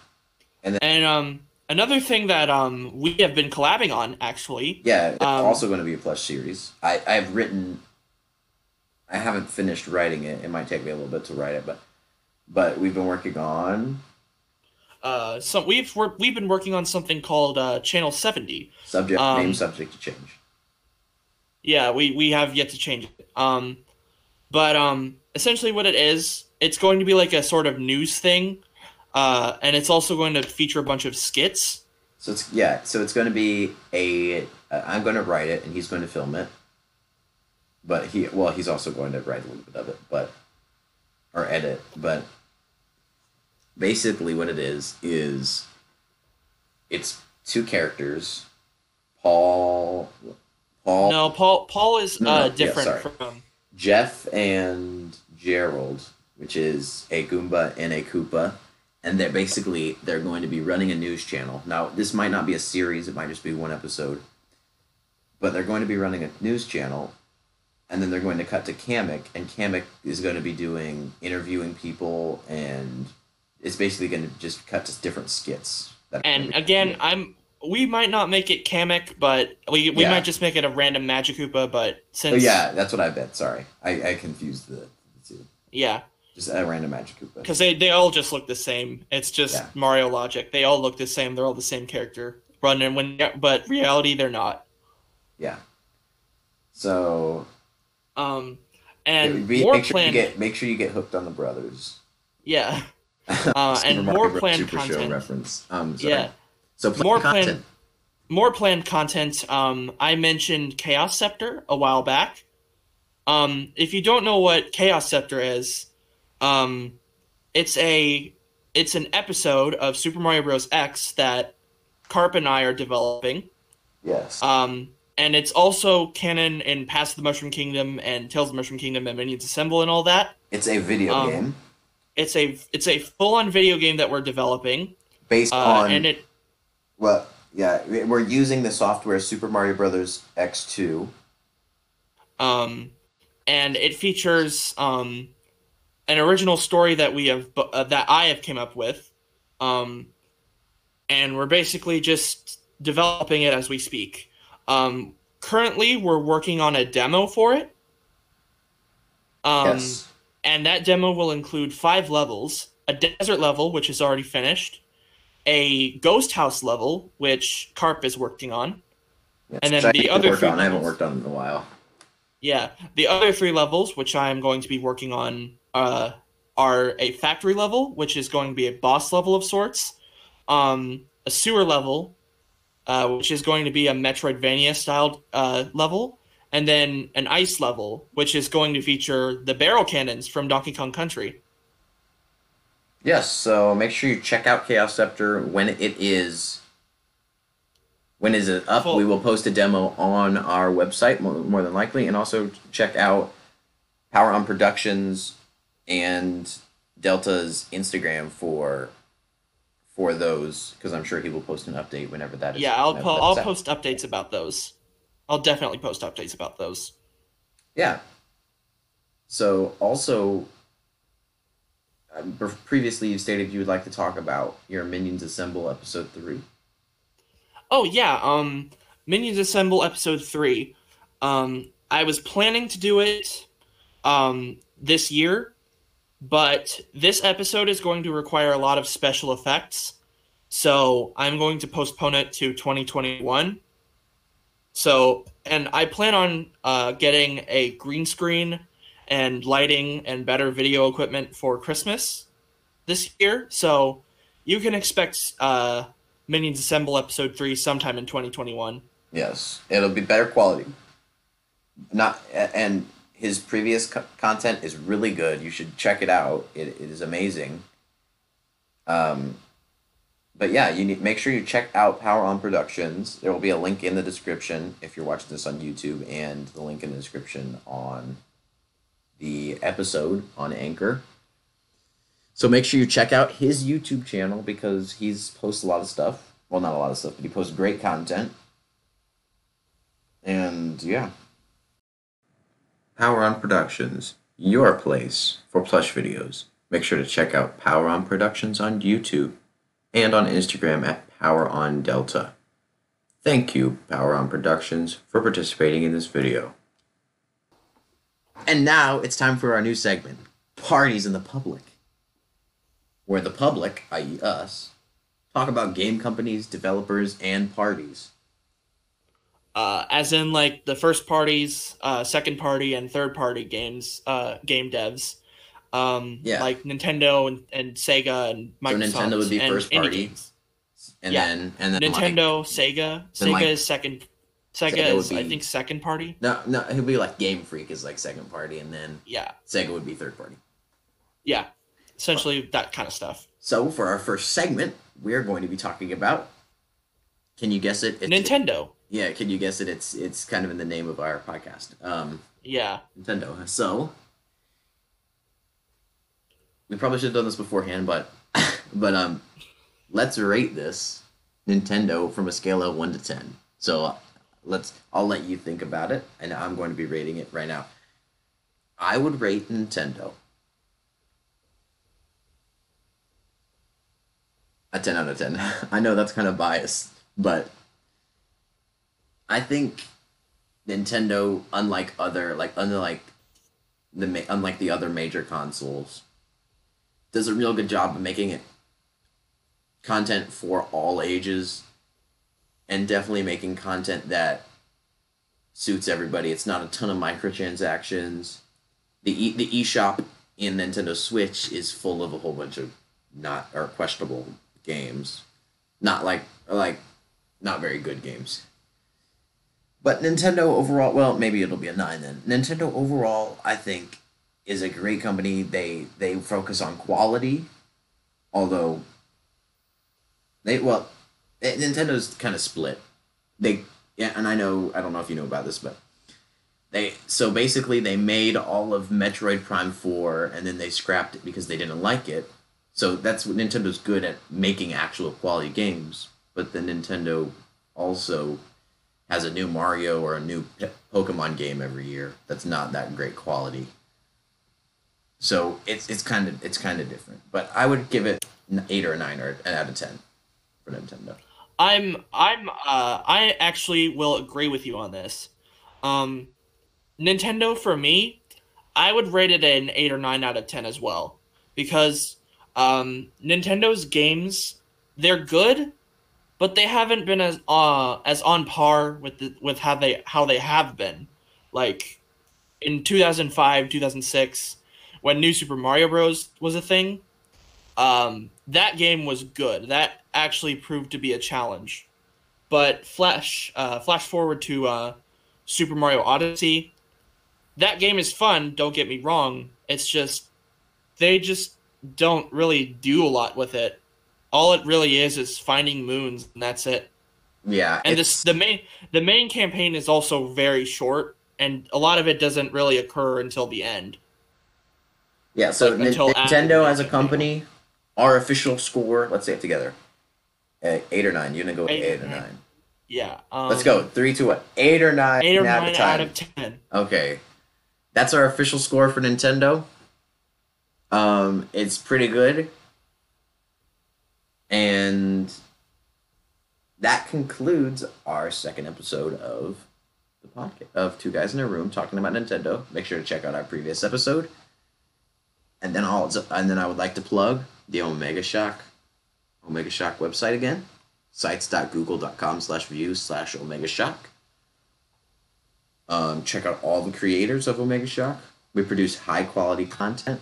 and um, another thing that um, we have been collabing on actually. Yeah, it's Um, also going to be a plush series. I I've written. I haven't finished writing it. It might take me a little bit to write it, but but we've been working on Uh, so we've we're, we've been working on something called uh, Channel Seventy. subject Um, name subject to change. Yeah, we we have yet to change it. Um, but um, essentially, what it is, it's going to be like a sort of news thing, uh, and it's also going to feature a bunch of skits. So it's yeah. So it's going to be a. Uh, I'm going to write it, and he's going to film it. But he well, he's also going to write a little bit of it, but or edit. But basically, what it is is it's two characters, Paul. Paul. No, Paul Paul is No, uh, no, yeah, different from. Jeff and Gerald, which is a Goomba and a Koopa, and they're basically they're going to be running a news channel. Now, this might not be a series; it might just be one episode. But they're going to be running a news channel, and then they're going to cut to Kamek, and Kamek is going to be doing interviewing people, and it's basically going to just cut to different skits. That And again, I'm we might not make it Kamek, but we we Yeah. might just make it a random Magic Koopa. But oh yeah, that's what I bet. Sorry, I, I confused the, the two. yeah, Just a random Magic Koopa. because they they all just look the same. It's just Yeah. Mario logic. They all look the same. They're all the same character. Running when but reality they're not. Yeah. So Um, and be- more make sure planned. you get make sure you get hooked on the brothers. Yeah, Uh, and more planned Super Show content. reference. Um, sorry. yeah. So More content. planned- more planned content. Um, I mentioned Chaos Scepter a while back. Um, if you don't know what Chaos Scepter is, um, it's a it's an episode of Super Mario Bros. X that Carp and I are developing. Yes. Um, and it's also canon in Pass of the Mushroom Kingdom and Tales of the Mushroom Kingdom and Minions Assemble and all that. it's a video um, game It's a it's a full on video game that we're developing, based uh, on and it well, yeah, we- we're using the software Super Mario Brothers X2. um, and it features um, an original story that we have uh, that I have came up with, um, and we're basically just developing it as we speak. Um, currently, we're working on a demo for it. Um, yes. and that demo will include five levels a desert level which is already finished a ghost house level which carp is working on yes. and then I the other three on. I haven't worked on in a while. yeah the other three levels which i'm going to be working on uh, are a factory level which is going to be a boss level of sorts um, a sewer level uh, which is going to be a metroidvania styled uh, level and then an ice level which is going to feature the barrel cannons from donkey kong country Yes, so make sure you check out Chaos Scepter when it is. When is it up? Full. We will post a demo on our website more, more than likely, and also check out Power On Productions and Delta's Instagram for for those because I'm sure he will post an update whenever that is. Yeah, I'll po- I'll out. post updates about those. I'll definitely post updates about those. Yeah. So also, um, previously you stated you would like to talk about your Minions Assemble episode three. Oh yeah, um Minions Assemble episode 3. Um I was planning to do it um this year, but this episode is going to require a lot of special effects. So, I'm going to postpone it to 2021. So, and I plan on uh, getting a green screen and lighting and better video equipment for Christmas this year. So, you can expect uh, Minions Assemble episode 3 sometime in 2021. Yes, it'll be better quality. Not and his previous co- content is really good. You should check it out. It, it is amazing. Um, but yeah, you need make sure you check out Power On Productions. There will be a link in the description if you're watching this on YouTube, and the link in the description on the episode on Anchor. So make sure you check out his YouTube channel because he's posts a lot of stuff. Well, not a lot of stuff, but he posts great content. And yeah. Power On Productions, your place for plush videos. Make sure to check out Power On Productions on YouTube and on Instagram at Power On Delta. Thank you, Power On Productions, for participating in this video. And now it's time for our new segment Parties in the Public, where the public, i.e., us, talk about game companies, developers, and parties. Uh, as in like the first parties, uh, second party, and third party games, uh, game devs, um, Yeah. like Nintendo and, and Sega and Microsoft. So Nintendo would be first party. And Yeah. then and then like, Nintendo, Sega, then, Sega like- is second. Sega, Sega is I think second party. No, no, it would be like Game Freak is like second party, and then Yeah, Sega would be third party. yeah, essentially that kind of stuff. So for our first segment, we're going to be talking about. Can you guess it? It's, Nintendo. Yeah, can you guess it? It's it's kind of in the name of our podcast. Um, Yeah, Nintendo. So we probably should have done this beforehand, but but um, let's rate this Nintendo from a scale of one to ten. So let's. I'll let you think about it, and I'm going to be rating it right now. I would rate Nintendo a ten out of ten. I know that's kind of biased, but I think Nintendo, unlike other like unlike the unlike the other major consoles, does a real good job of making it content for all ages, and definitely making content that suits everybody. It's not a ton of microtransactions. The e- the eShop in Nintendo Switch is full of a whole bunch of not or questionable games. Not like like not very good games. But Nintendo overall, well, maybe it'll be a nine then. Nintendo overall, I think, is a great company. They they focus on quality, although they well, Nintendo's kind of split. They yeah, and I know I don't know if you know about this, but they so basically they made all of Metroid Prime Four, and then they scrapped it because they didn't like it. So that's what Nintendo's good at making actual quality games. But the Nintendo also has a new Mario or a new Pokemon game every year that's not that great quality. So it's it's kind of it's kind of different. But I would give it an eight or a nine or an out of ten for Nintendo. I'm I'm uh I actually will agree with you on this. Um Nintendo for me, I would rate it an 8 or 9 out of 10 as well because um Nintendo's games they're good but they haven't been as uh as on par with the, with how they how they have been. Like in 2005, 2006 when New Super Mario Bros was a thing, um that game was good. That actually proved to be a challenge. But flash uh, flash forward to uh, Super Mario Odyssey. That game is fun. Don't get me wrong. It's just they just don't really do a lot with it. All it really is is finding moons, and that's it. Yeah, And this the main the main campaign is also very short, and a lot of it doesn't really occur until the end. Yeah, so Like, until Nintendo as a company, our official score, let's say it together. Uh, eight or nine. You're gonna go Eight eight, or nine. nine. Yeah. Um, Let's go. Three, two, one. Eight or nine. Eight or nine of out of ten. Okay, that's our official score for Nintendo. Um, it's pretty good, and that concludes our second episode of the podcast of Two Guys in a Room talking about Nintendo. Make sure to check out our previous episode, and then I'll and then I would like to plug the Omega Shock, Omega Shock website again, sites.google.com slash views slash Omega Shock. Um, check out all the creators of Omega Shock. We produce high quality content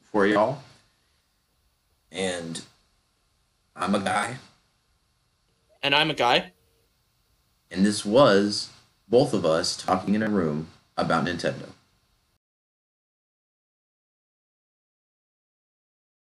for y'all. And I'm a mm. guy. And I'm a guy. And this was both of us talking in a room about Nintendo.